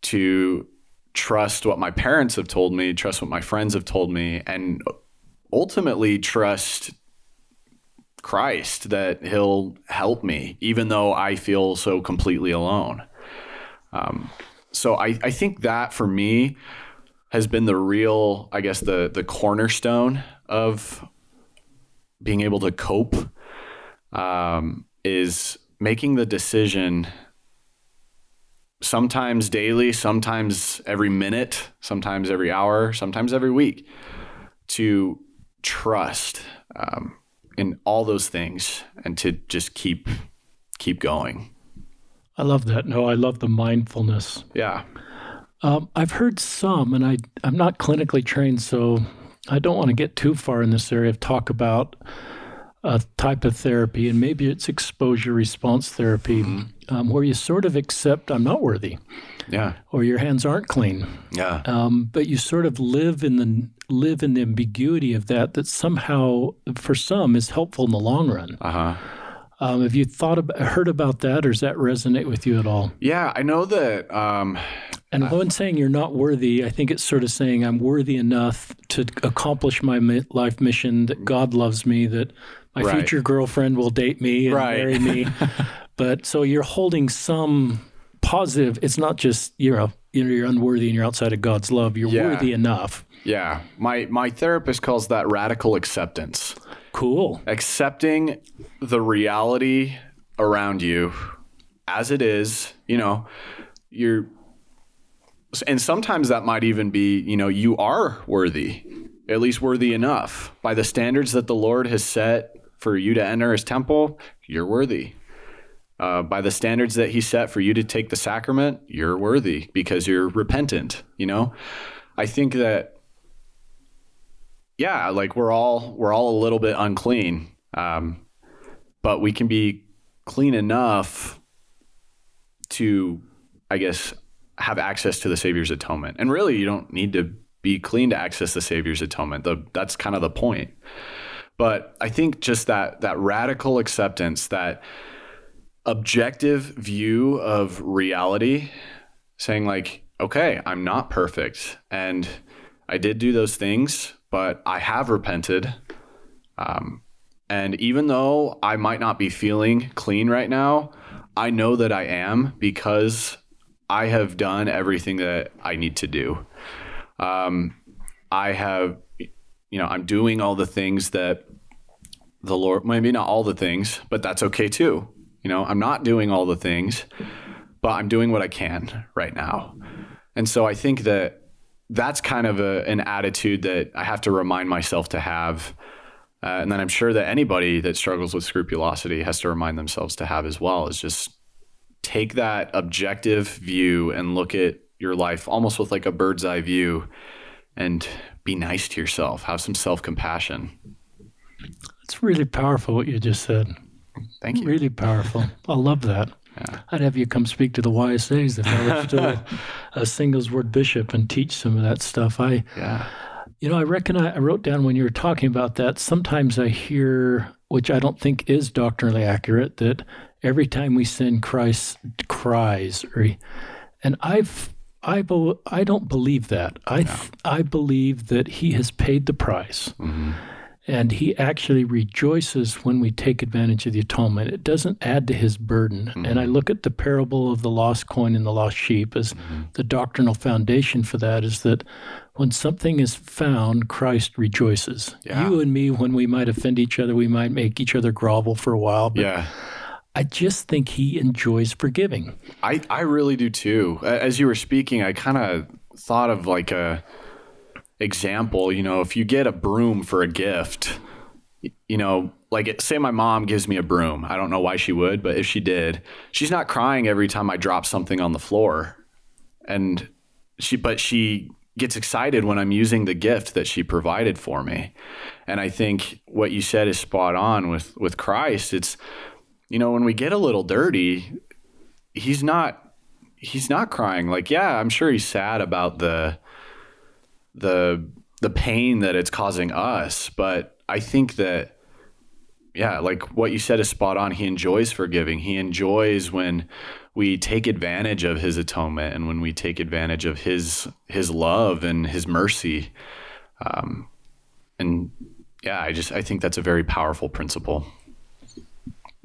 to trust what my parents have told me, trust what my friends have told me, and ultimately trust Christ that He'll help me, even though I feel so completely alone. Um, so I, I think that for me has been the real, I guess, the the cornerstone of being able to cope um, is making the decision sometimes daily, sometimes every minute, sometimes every hour, sometimes every week to trust um, in all those things and to just keep keep going. I love that. No, I love the mindfulness. Yeah. Um, I've heard some, and I I'm not clinically trained, so I don't want to get too far in this area of talk about a type of therapy, and maybe it's exposure response therapy, um, where you sort of accept I'm not worthy, Yeah. or your hands aren't clean, Yeah. um, but you sort of live in the live in the ambiguity of that. That somehow, for some, is helpful in the long run. Uh huh. Um, have you thought about, heard about that, or does that resonate with you at all? Yeah, I know that. Um, And when saying you're not worthy, I think it's sort of saying I'm worthy enough to accomplish my mi- life mission, that God loves me, that my Right. future girlfriend will date me and Right. marry me. but so you're holding some positive, it's not just, you know, you know you're unworthy and you're outside of God's love. You're Yeah. worthy enough. Yeah. My my therapist calls that radical acceptance. Cool. Accepting the reality around you as it is, you know, you're and sometimes that might even be, you know, you are worthy, at least worthy enough by the standards that the Lord has set for you to enter his temple, you're worthy. Uh, by the standards that he set for you to take the sacrament, you're worthy because you're repentant, you know? I think that yeah, like we're all we're all a little bit unclean, um, but we can be clean enough to, I guess, have access to the Savior's atonement. And really, you don't need to be clean to access the Savior's atonement. The, that's kind of the point. But I think just that that radical acceptance, that objective view of reality, saying like, okay, I'm not perfect, and I did do those things, but I have repented. Um, and even though I might not be feeling clean right now, I know that I am because I have done everything that I need to do. Um, I have, you know, I'm doing all the things that the Lord, maybe not all the things, but that's okay too. You know, I'm not doing all the things, but I'm doing what I can right now. And so I think that that's kind of a, an attitude that I have to remind myself to have. Uh, and then I'm sure that anybody that struggles with scrupulosity has to remind themselves to have as well is just take that objective view and look at your life almost with like a bird's eye view and be nice to yourself. Have some self compassion. It's really powerful what you just said. Thank you. Really powerful. I love that. I'd have you come speak to the YSAs if I were still a singles ward bishop and teach some of that stuff. I, Yeah. you know, I reckon I, I wrote down when you were talking about that. Sometimes I hear, which I don't think is doctrinally accurate, that every time we sin, Christ cries, or he, and I've. I, be, I don't believe that. I I believe that he has paid the price. Mm-hmm. And he actually rejoices when we take advantage of the atonement. It doesn't add to his burden. Mm-hmm. And I look at the parable of the lost coin and the lost sheep as mm-hmm. the doctrinal foundation for that is that when something is found, Christ rejoices. Yeah. You and me, when we might offend each other, we might make each other grovel for a while. But Yeah. I just think he enjoys forgiving. I, I really do too. As you were speaking, I kind of thought of like a example. You know, if you get a broom for a gift, you know, like say my mom gives me a broom. I don't know why she would, but if she did, she's not crying every time I drop something on the floor, and she but she gets excited when I'm using the gift that she provided for me. And I think what you said is spot on with with Christ. It's you know, when we get a little dirty, he's not he's not crying like yeah i'm sure he's sad about the the the pain that it's causing us but i think that yeah like what you said is spot on. He enjoys forgiving. He enjoys when we take advantage of his atonement and when we take advantage of his his love and his mercy. Um and yeah i just i think that's a very powerful principle.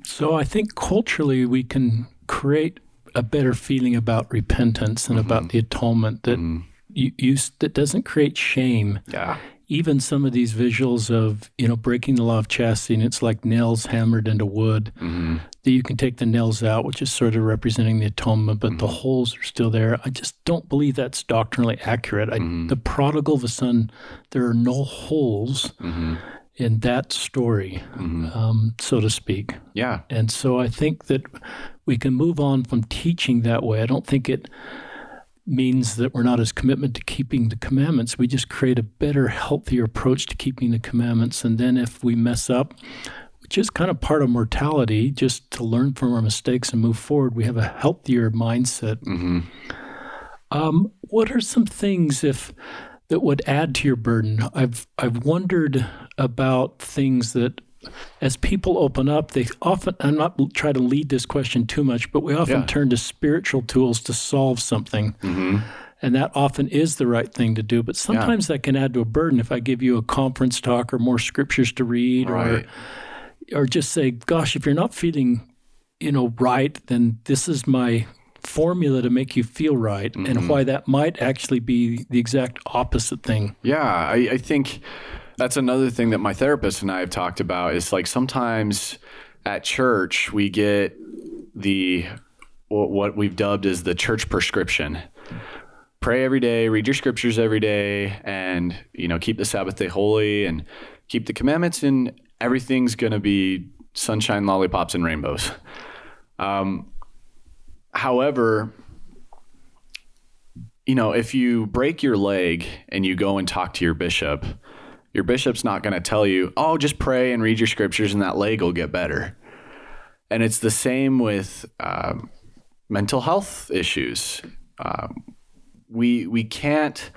So I think culturally we can create a better feeling about repentance and about the atonement that you, you that doesn't create shame. yeah Even some of these visuals of you know breaking the law of chastity, and it's like nails hammered into wood. Mm-hmm. That you can take the nails out, which is sort of representing the atonement, but the mm-hmm. holes are still there. I just don't believe that's doctrinally accurate. I, mm-hmm. The prodigal of a son, there are no holes in that story, um, so to speak. yeah And so I think that we can move on from teaching that way. I don't think it means that we're not as commitment to keeping the commandments. We just create a better, healthier approach to keeping the commandments. And then if we mess up, which is kind of part of mortality, just to learn from our mistakes and move forward, we have a healthier mindset. Um, what are some things if that would add to your burden? I've I've wondered about things that as people open up, they often I'm not trying to lead this question too much, but we often Yeah. turn to spiritual tools to solve something. Mm-hmm. And that often is the right thing to do, but sometimes that can add to a burden. If I give you a conference talk or more scriptures to read, Right. or or just say, "Gosh, if you're not feeling, you know, right, then this is my formula to make you feel right Mm-hmm. and why that might actually be the exact opposite thing. Yeah, I, I think that's another thing that my therapist and I have talked about is like sometimes at church we get the what we've dubbed as the church prescription. Pray every day, read your scriptures every day, and you know keep the Sabbath day holy and keep the commandments, and everything's gonna be sunshine, lollipops, and rainbows. Um, however, you know, if you break your leg and you go and talk to your bishop, your bishop's not going to tell you, oh, just pray and read your scriptures and that leg will get better. And it's the same with um, mental health issues. Um, we we can't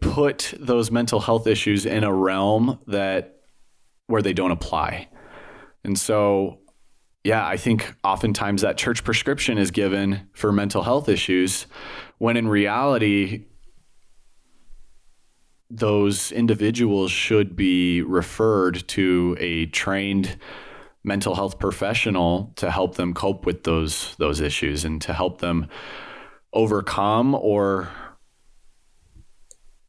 put those mental health issues in a realm that where they don't apply. And so yeah, I think oftentimes that church prescription is given for mental health issues when in reality, those individuals should be referred to a trained mental health professional to help them cope with those those issues and to help them overcome or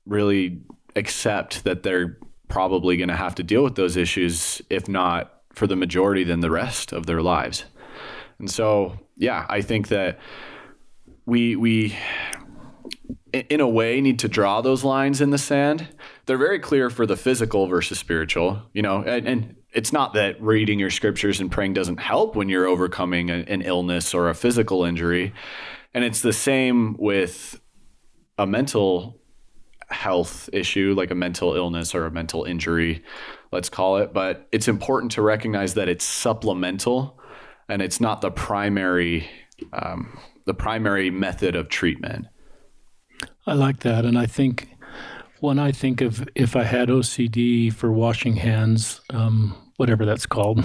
really accept that they're probably going to have to deal with those issues if not for the majority than the rest of their lives. And so, yeah, I think that we we in a way need to draw those lines in the sand. They're very clear for the physical versus spiritual, you know, and, and it's not that reading your scriptures and praying doesn't help when you're overcoming a, an illness or a physical injury. And it's the same with a mental health issue, like a mental illness or a mental injury, let's call it. But it's important to recognize that it's supplemental and it's not the primary um, the primary method of treatment. I like that. And I think when I think of if I had OCD for washing hands, um, whatever that's called,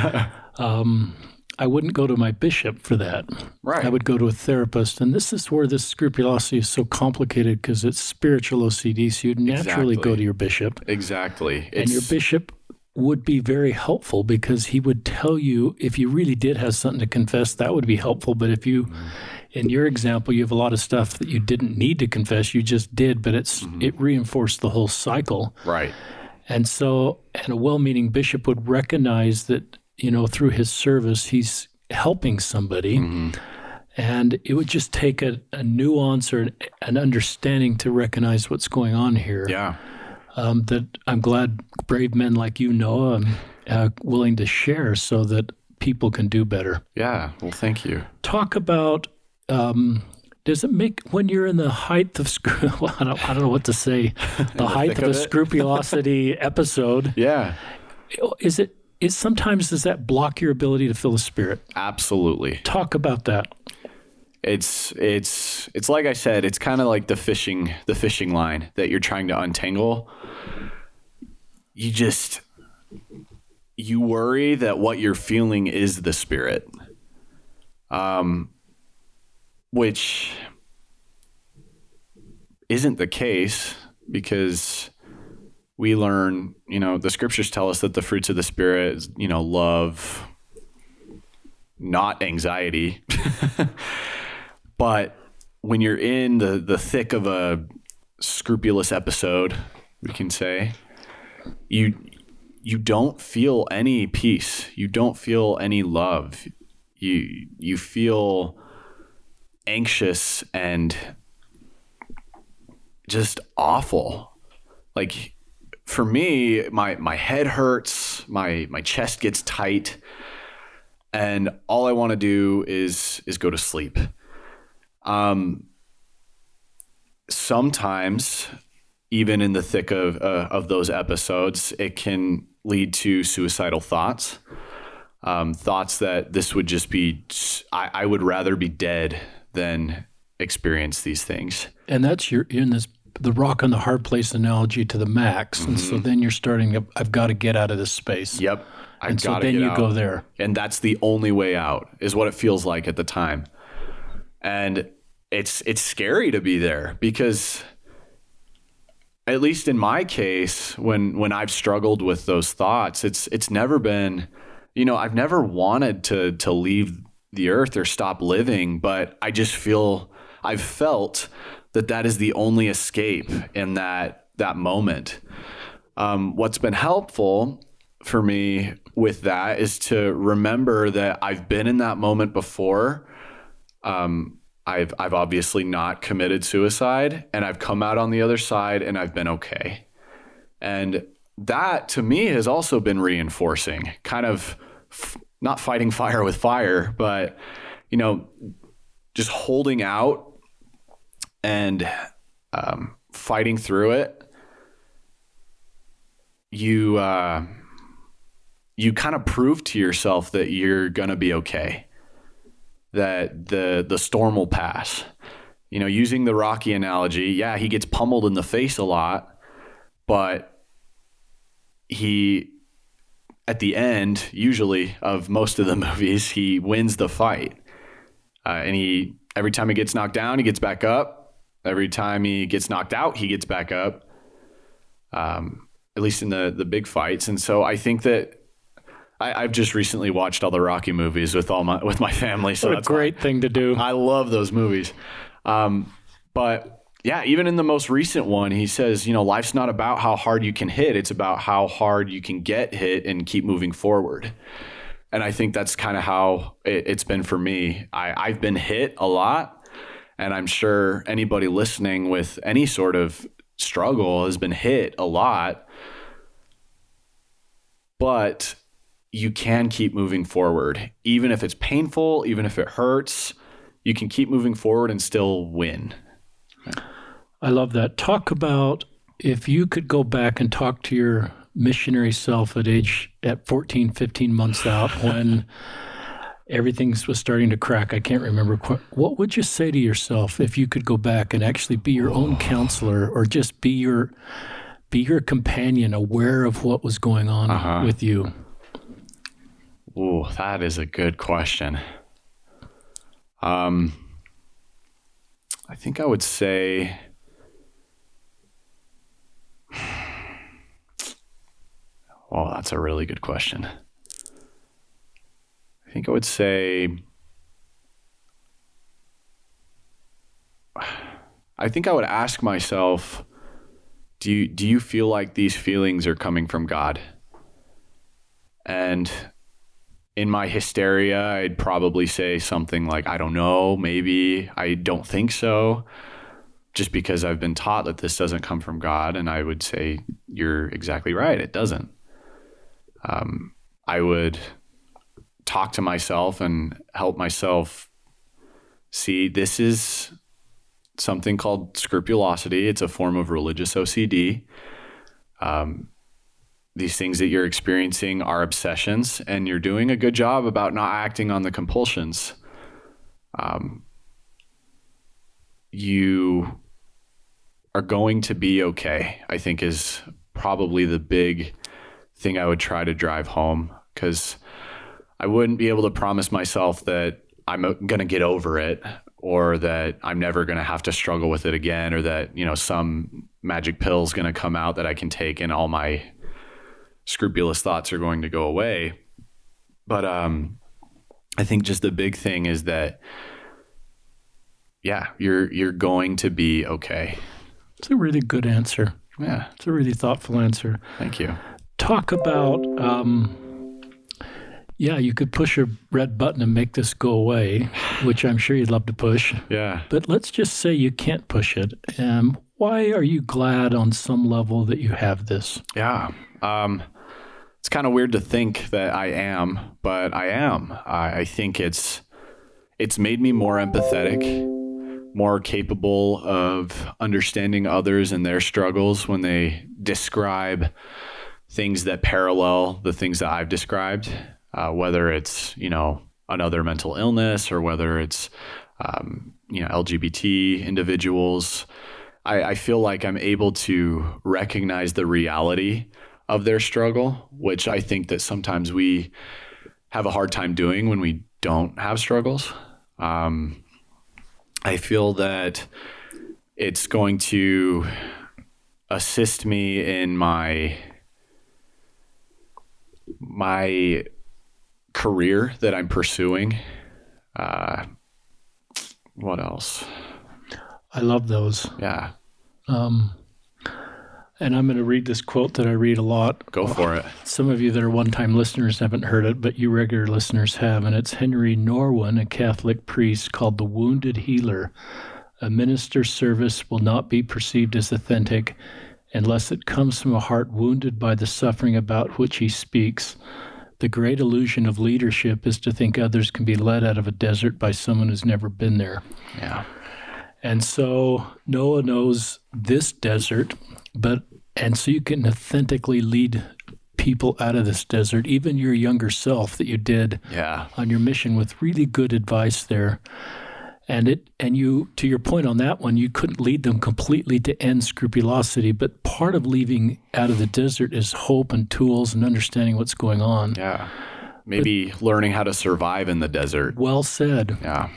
um, I wouldn't go to my bishop for that. Right. I would go to a therapist. And this is where this scrupulosity is so complicated because it's spiritual OCD. So you'd naturally Exactly. go to your bishop. Exactly. And your bishop would be very helpful because he would tell you if you really did have something to confess, that would be helpful. But if you, mm-hmm. in your example, you have a lot of stuff that you didn't need to confess, you just did, but it's mm-hmm. it reinforced the whole cycle. right. And so, and a well-meaning bishop would recognize that you know through his service he's helping somebody. And it would just take a, a nuance or an, an understanding to recognize what's going on here Yeah. um, that I'm glad brave men like you, Noah, are uh, willing to share so that people can do better. Yeah. Well, thank you. Talk about um, does it make when you're in the height of well, I, don't, I don't know what to say the height of a it? scrupulosity episode Yeah. is it is sometimes does that block your ability to feel the spirit? Absolutely. Talk about that. It's it's it's like I said, it's kind of like the fishing the fishing line that you're trying to untangle. You just you worry that what you're feeling is the spirit. Um which isn't the case because we learn, you know, the scriptures tell us that the fruits of the spirit is, you know, love, not anxiety. but when you're in the the thick of a scrupulous episode, we can say, you you don't feel any peace. You don't feel any love. You you feel anxious and just awful. Like for me, my my head hurts, my my chest gets tight, and all I want to do is is go to sleep. Um sometimes even in the thick of uh, of those episodes, it can lead to suicidal thoughts. Um, thoughts that this would just be, I, I would rather be dead than experience these things. And that's your in this the rock on the hard place analogy to the max. And so mm-hmm. then you're starting to, I've got to get out of this space. Yep. I And so then you out. go there. and that's the only way out is what it feels like at the time and it's it's scary to be there because at least in my case when when I've struggled with those thoughts it's it's never been you know I've never wanted to to leave the earth or stop living, but I just feel I've felt that that is the only escape in that that moment. Um, what's been helpful for me with that is to remember that I've been in that moment before. Um, I've I've obviously not committed suicide, and I've come out on the other side, and I've been okay. And that to me has also been reinforcing, kind of f- not fighting fire with fire, but you know, just holding out and um, fighting through it. You uh, you kind of prove to yourself that you're gonna be okay, that the the storm will pass. You know, using the Rocky analogy, yeah, he gets pummeled in the face a lot, but he at the end usually of most of the movies he wins the fight uh, and he every time he gets knocked down he gets back up every time he gets knocked out he gets back up um, at least in the the big fights and so i think that I, have just recently watched all the Rocky movies with all my with my family. So what that's a great thing to do. I love those movies. Um, but yeah, even in the most recent one, he says, you know, life's not about how hard you can hit, it's about how hard you can get hit and keep moving forward. And I think that's kind of how it, has been for me. I, I've been hit a lot, and I'm sure anybody listening with any sort of struggle has been hit a lot. But you can keep moving forward, even if it's painful, even if it hurts. You can keep moving forward and still win. I love that. Talk about if you could go back and talk to your missionary self at age at 14, 15 months out when everything was starting to crack. I can't remember what would you say to yourself if you could go back and actually be your own counselor or just be your be your companion aware of what was going on uh-huh. with you? Oh, that is a good question. Um I think I would say Oh, that's a really good question. I think I would say I think I would ask myself do you do you feel like these feelings are coming from God? And in my hysteria, I'd probably say something like I don't know, maybe, I don't think so just because I've been taught that this doesn't come from God. And I would say, you're exactly right. It doesn't. Um, I would talk to myself and help myself see this is something called scrupulosity. It's a form of religious OCD. Um, these things that you're experiencing are obsessions, and you're doing a good job about not acting on the compulsions. Um, you are going to be okay, I think is probably the big thing I would try to drive home because I wouldn't be able to promise myself that I'm going to get over it or that I'm never going to have to struggle with it again or that, you know, some magic pill is going to come out that I can take and all my scrupulous thoughts are going to go away. But um I think just the big thing is that yeah, you're you're going to be okay. It's a really good answer. Yeah. It's a really thoughtful answer. Thank you. Talk about, um, yeah, you could push a red button and make this go away, which I'm sure you'd love to push. Yeah. But let's just say you can't push it. Um, why are you glad on some level that you have this? Yeah. Um, it's kind of weird to think that I am, but I am. I, I think it's it's made me more empathetic more capable of understanding others and their struggles when they describe things that parallel the things that I've described, uh, whether it's, you know, another mental illness or whether it's, um, you know, LGBT individuals. I, I feel like I'm able to recognize the reality of their struggle, which I think that sometimes we have a hard time doing when we don't have struggles. Um, I feel that it's going to assist me in my my career that I'm pursuing. Uh, what else? I love those. Yeah, Um, and I'm going to read this quote that I read a lot. go for it. Some of you that are one time listeners haven't heard it, but you regular listeners have. And it's Henry Nouwen, a Catholic priest, called the Wounded Healer. A minister's service will not be perceived as authentic unless it comes from a heart wounded by the suffering about which he speaks. The great illusion of leadership is to think others can be led out of a desert by someone who's never been there. Yeah, And so Noah knows this desert, but and so you can authentically lead people out of this desert, even your younger self that you did yeah, on your mission with really good advice there. And it and you to your point on that one, you couldn't lead them completely to end scrupulosity, but part of leaving out of the desert is hope and tools and understanding what's going on. yeah. Maybe learning how to survive in the desert. Well said. Yeah,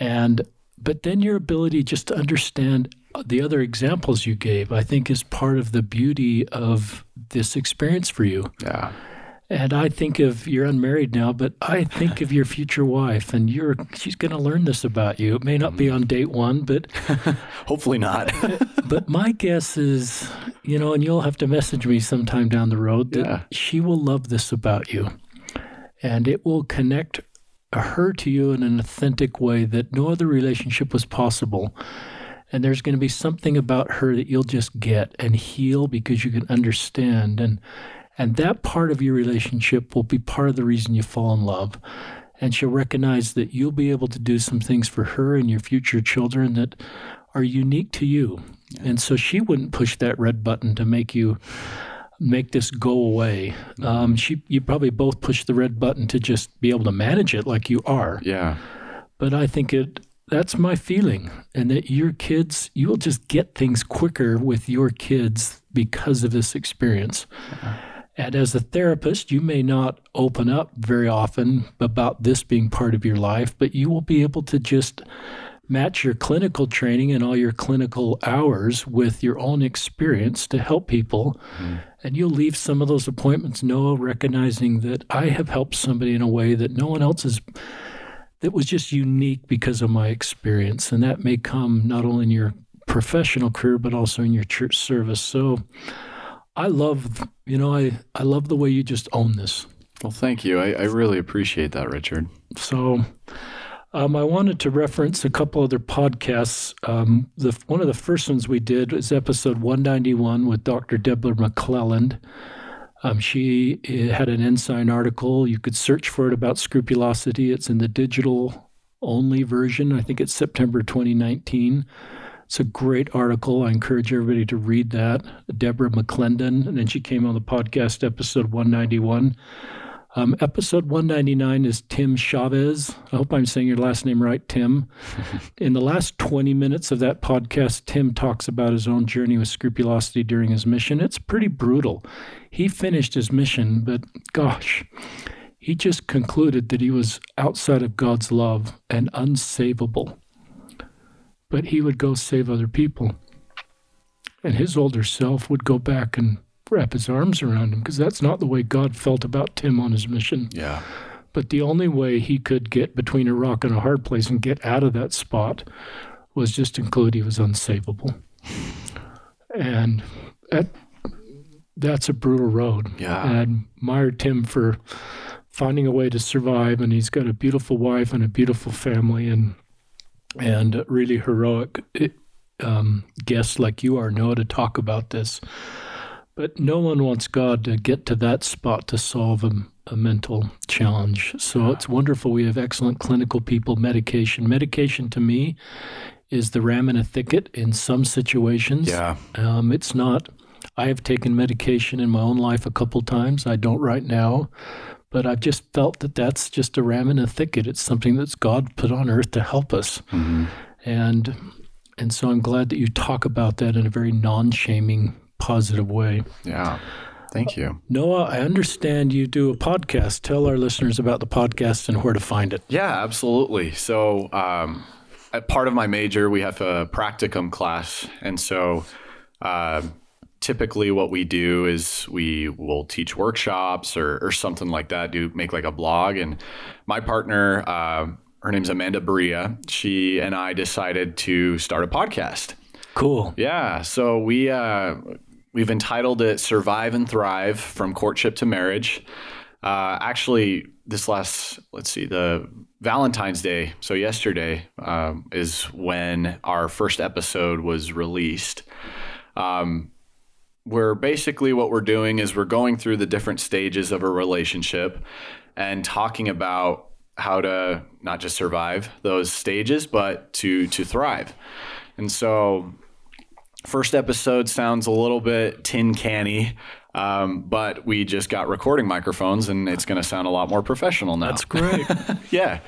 And but then your ability just to understand the other examples you gave, I think, is part of the beauty of this experience for you. yeah, And I think of you're unmarried now, but I think of your future wife, and you're she's going to learn this about you. It may not be mm-hmm. on date one, but hopefully not. but my guess is, you know, and you'll have to message me sometime down the road that Yeah. she will love this about you. And it will connect her to you in an authentic way that no other relationship was possible. And there's going to be something about her that you'll just get and heal because you can understand. And and that part of your relationship will be part of the reason you fall in love. And she'll recognize that you'll be able to do some things for her and your future children that are unique to you. And so she wouldn't push that red button to make you make this go away. Um, she, you probably both push the red button to just be able to manage it like you are. yeah, But I think it that's my feeling, and that your kids, you will just get things quicker with your kids because of this experience. And as a therapist, you may not open up very often about this being part of your life, but you will be able to just match your clinical training and all your clinical hours with your own experience to help people. Mm-hmm. And you'll leave some of those appointments, Noah, recognizing that I have helped somebody in a way that no one else has that was just unique because of my experience. And that may come not only in your professional career, but also in your church service. So I love, you know, I, I love the way you just own this. Well, thank you. I, I really appreciate that, Richard. So um, I wanted to reference a couple other podcasts. Um, the one of the first ones we did was episode 191 with Dr. Deborah McClendon. Um, she uh, had an Ensign article. You could search for it about scrupulosity. It's in the digital only version. I think it's September 2019. It's a great article. I encourage everybody to read that. Deborah McClendon, and then she came on the podcast episode 191. Um, episode 199 is Tim Chavez. I hope I'm saying your last name right, Tim. In the last 20 minutes of that podcast, Tim talks about his own journey with scrupulosity during his mission. It's pretty brutal. He finished his mission, but gosh, he just concluded that he was outside of God's love and unsavable. But he would go save other people. And his older self would go back and wrap his arms around him because that's not the way God felt about Tim on his mission. Yeah. But the only way he could get between a rock and a hard place and get out of that spot was just to conclude he was unsavable. And that, that's a brutal road. Yeah. I admire Tim for finding a way to survive. And he's got a beautiful wife and a beautiful family and and really heroic um, guests like you are, know to talk about this. But no one wants God to get to that spot to solve a, a mental challenge. So it's wonderful. We have excellent clinical people, medication. Medication to me is the ram in a thicket in some situations. Yeah. Um, it's not, I have taken medication in my own life a couple times. I don't right now. But I've just felt that that's just a ram in a thicket. It's something that's God put on earth to help us. Mhm. And and so I'm glad that you talk about that in a very non-shaming, positive way. Yeah. Thank you. Noah, I understand you do a podcast. Tell our listeners about the podcast and where to find it. Yeah, absolutely. So, um, at part of my major, we have a practicum class, and so uh, typically what we do is we will teach workshops or, or something like that. Do make like a blog, and my partner, uh, her name's Amanda Bria. She and I decided to start a podcast. Cool. Yeah. So we uh, we've entitled it "Survive and Thrive: From Courtship to Marriage." Uh, actually, this last let's see the Valentine's Day. So yesterday um, is when our first episode was released. Um, we're basically what we're doing is we're going through the different stages of a relationship and talking about how to not just survive those stages but to to thrive. And so first episode sounds a little bit tin canny um, but we just got recording microphones and it's going to sound a lot more professional now. That's great. yeah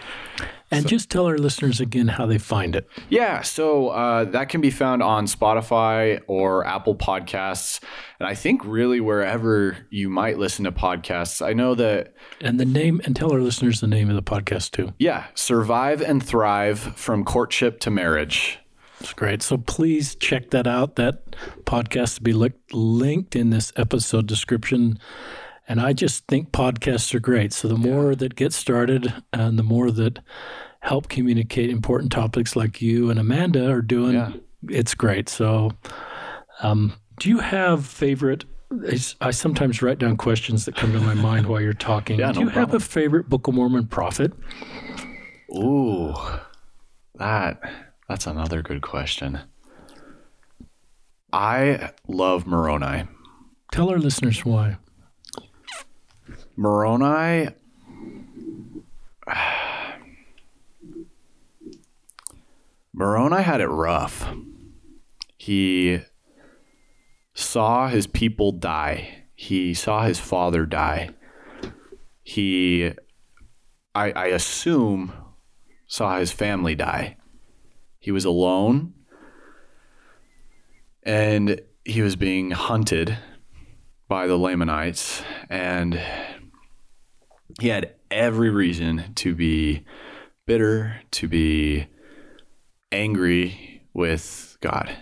and so, just tell our listeners again how they find it. Yeah, so uh, that can be found on Spotify or Apple Podcasts, and I think really wherever you might listen to podcasts. I know that. And the name, and tell our listeners the name of the podcast too. Yeah, Survive and Thrive from Courtship to Marriage. That's great. So please check that out. That podcast will be linked in this episode description. And I just think podcasts are great. So the more that get started and the more that help communicate important topics like you and Amanda are doing, yeah. it's great. So, um, do you have favorite? I sometimes write down questions that come to my mind while you're talking. Yeah, do you no have a favorite Book of Mormon prophet? Ooh, that that's another good question. I love Moroni. Tell our listeners why. Moroni. Moroni had it rough. He saw his people die. He saw his father die. He, I, I assume, saw his family die. He was alone and he was being hunted by the Lamanites. And he had every reason to be bitter, to be angry with God.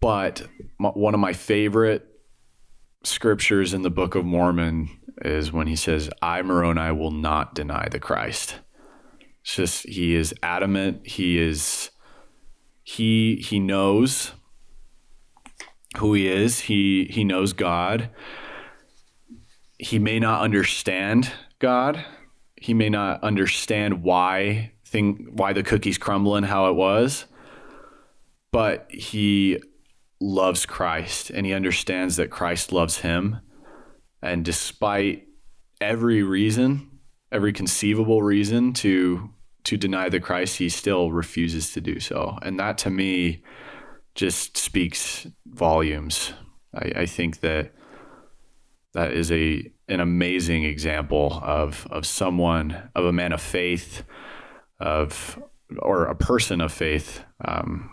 But one of my favorite scriptures in the Book of Mormon is when he says, I, Moroni, will not deny the Christ. It's just, he is adamant. He is, he, he knows who he is. He, he knows God he may not understand God. He may not understand why thing why the cookies crumble and how it was. But he loves Christ and he understands that Christ loves him. And despite every reason, every conceivable reason to to deny the Christ, he still refuses to do so. And that to me just speaks volumes. I, I think that that is a an amazing example of of someone of a man of faith of or a person of faith um,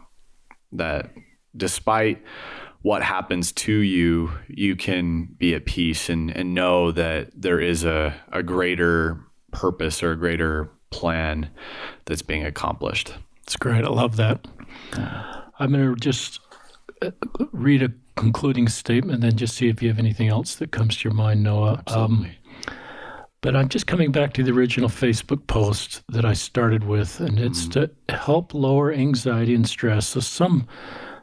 that despite what happens to you you can be at peace and and know that there is a a greater purpose or a greater plan that's being accomplished. It's great. I love that. I'm going to just uh, read a concluding statement, then just see if you have anything else that comes to your mind, Noah. Um, but I'm just coming back to the original Facebook post that I started with, and it's mm. to help lower anxiety and stress. So some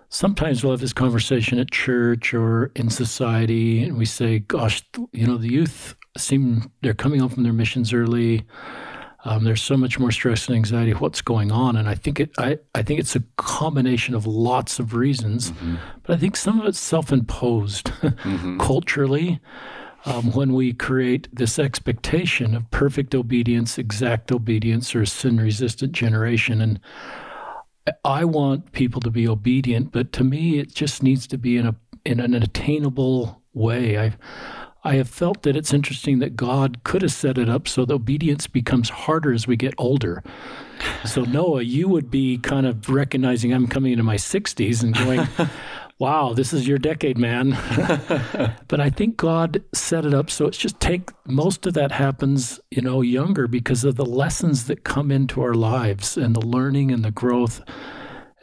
sometimes we'll have this conversation at church or in society, and we say, "Gosh, you know, the youth seem they're coming home from their missions early." Um, there's so much more stress and anxiety. What's going on? And I think it. I, I think it's a combination of lots of reasons, mm-hmm. but I think some of it's self-imposed mm-hmm. culturally. Um, when we create this expectation of perfect obedience, exact obedience, or a sin-resistant generation, and I want people to be obedient, but to me, it just needs to be in a in an attainable way. I I have felt that it's interesting that God could have set it up so the obedience becomes harder as we get older. So, Noah, you would be kind of recognizing I'm coming into my 60s and going, wow, this is your decade, man. but I think God set it up so it's just take most of that happens, you know, younger because of the lessons that come into our lives and the learning and the growth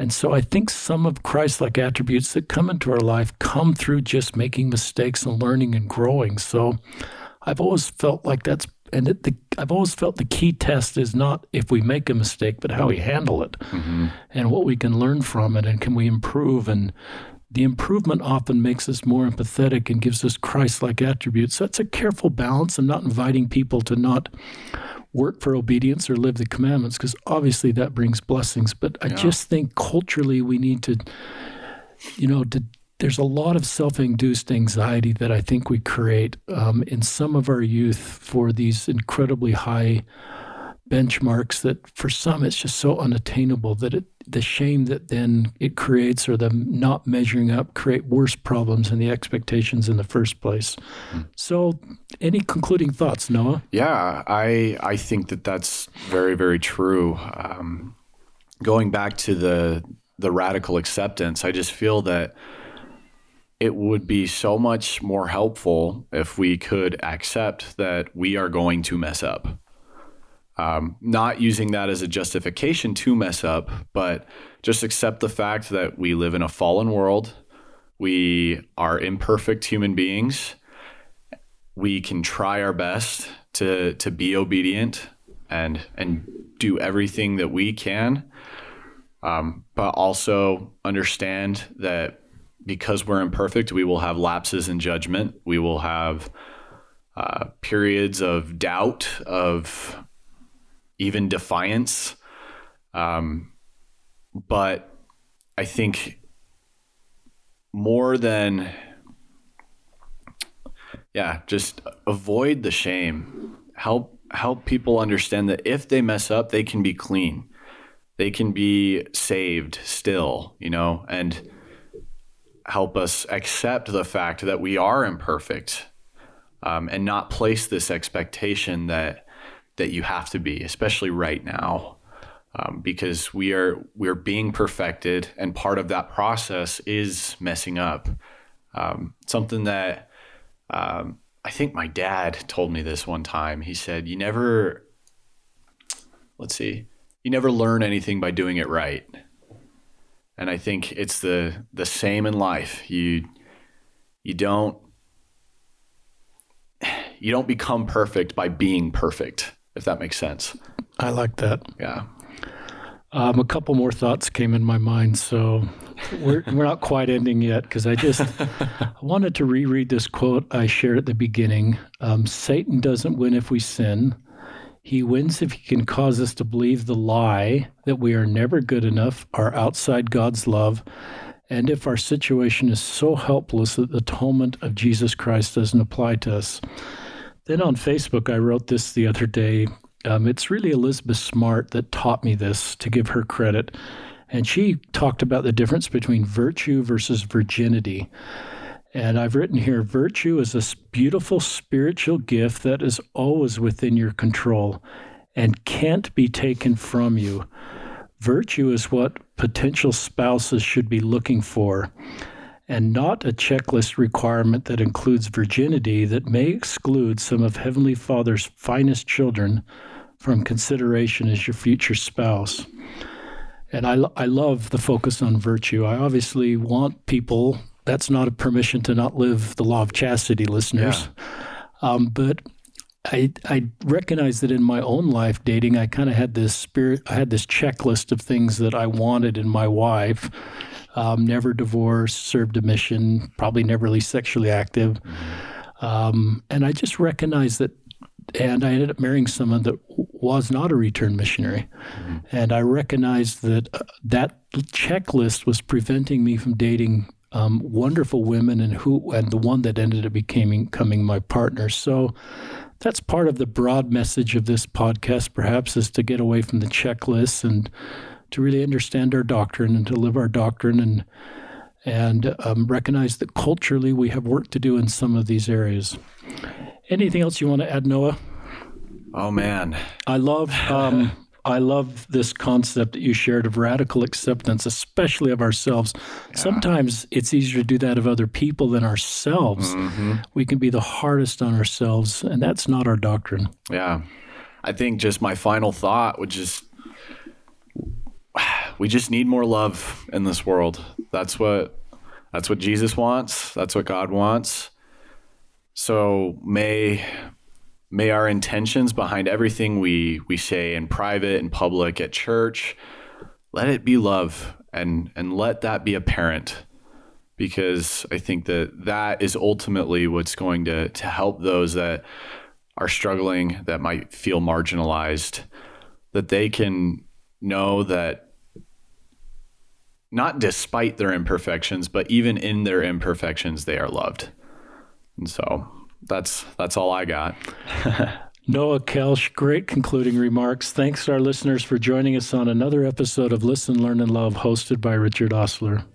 and so I think some of Christ like attributes that come into our life come through just making mistakes and learning and growing. So I've always felt like that's, and it, the I've always felt the key test is not if we make a mistake, but how we handle it Mm-hmm. and what we can learn from it and can we improve and the improvement often makes us more empathetic and gives us Christ-like attributes. So it's a careful balance. I'm not inviting people to not work for obedience or live the commandments because obviously that brings blessings. But I just think culturally we need to, you know, to, there's a lot of self-induced anxiety that I think we create um, in some of our youth for these incredibly high benchmarks that for some it's just so unattainable that it the shame that then it creates or the not measuring up create worse problems than the expectations in the first place. So any concluding thoughts, Noah? Yeah, I I think that that's very very true. Um, going back to the the radical acceptance, I just feel that it would be so much more helpful if we could accept that we are going to mess up. Um, not using that as a justification to mess up, but just accept the fact that we live in a fallen world. We are imperfect human beings. We can try our best to to be obedient and and do everything that we can. Um, but also understand that because we're imperfect we will have lapses in judgment. We will have uh, periods of doubt of even defiance. Um, but i think more than yeah just avoid the shame. Help help people understand that if they mess up they can be clean. They can be saved still you know and help us accept the fact that we are imperfect um, and not place this expectation that that you have to be especially right now um, because we are we're being perfected and part of that process is messing up um, something that um, I think my dad told me this one time. He said, "You never, let's see, you never learn anything by doing it right." And I think it's the the same in life. You you don't you don't become perfect by being perfect, if that makes sense. I like that. Yeah. Um, a couple more thoughts came in my mind, so we're we're not quite ending yet because I just I wanted to reread this quote I shared at the beginning. Um, Satan doesn't win if we sin. He wins if he can cause us to believe the lie that we are never good enough, are outside God's love, and if our situation is so helpless that the atonement of Jesus Christ doesn't apply to us. Then on Facebook, I wrote this the other day. Um, it's really Elizabeth Smart that taught me this, to give her credit. And she talked about the difference between virtue versus virginity. And I've written here virtue is a beautiful spiritual gift that is always within your control and can't be taken from you. Virtue is what potential spouses should be looking for, and not a checklist requirement that includes virginity that may exclude some of Heavenly Father's finest children from consideration as your future spouse. And I, I love the focus on virtue. I obviously want people, that's not a permission to not live the law of chastity, listeners. Um, but I, I recognize that in my own life dating, I kind of had this spirit, I had this checklist of things that I wanted in my wife. Um, never divorced, served a mission, probably never really sexually active. Um, and I just recognized that and I ended up marrying someone that was not a return missionary. Mm-hmm. And I recognized that uh, that checklist was preventing me from dating um, wonderful women, and who and the one that ended up becoming, becoming my partner. So that's part of the broad message of this podcast, perhaps, is to get away from the checklist and to really understand our doctrine and to live our doctrine and and um, recognize that culturally we have work to do in some of these areas. Anything else you want to add, Noah? Oh man, I love um, I love this concept that you shared of radical acceptance, especially of ourselves. Yeah. Sometimes it's easier to do that of other people than ourselves. Mm-hmm. We can be the hardest on ourselves, and that's not our doctrine. Yeah, I think just my final thought would just we just need more love in this world. That's what that's what Jesus wants. That's what God wants. So may may our intentions behind everything we we say in private and public at church let it be love and and let that be apparent because I think that that is ultimately what's going to to help those that are struggling that might feel marginalized that they can know that not despite their imperfections but even in their imperfections they are loved and so that's that's all I got. Noah Kelsch, great concluding remarks. Thanks to our listeners for joining us on another episode of Listen, Learn, and Love, hosted by Richard Ostler.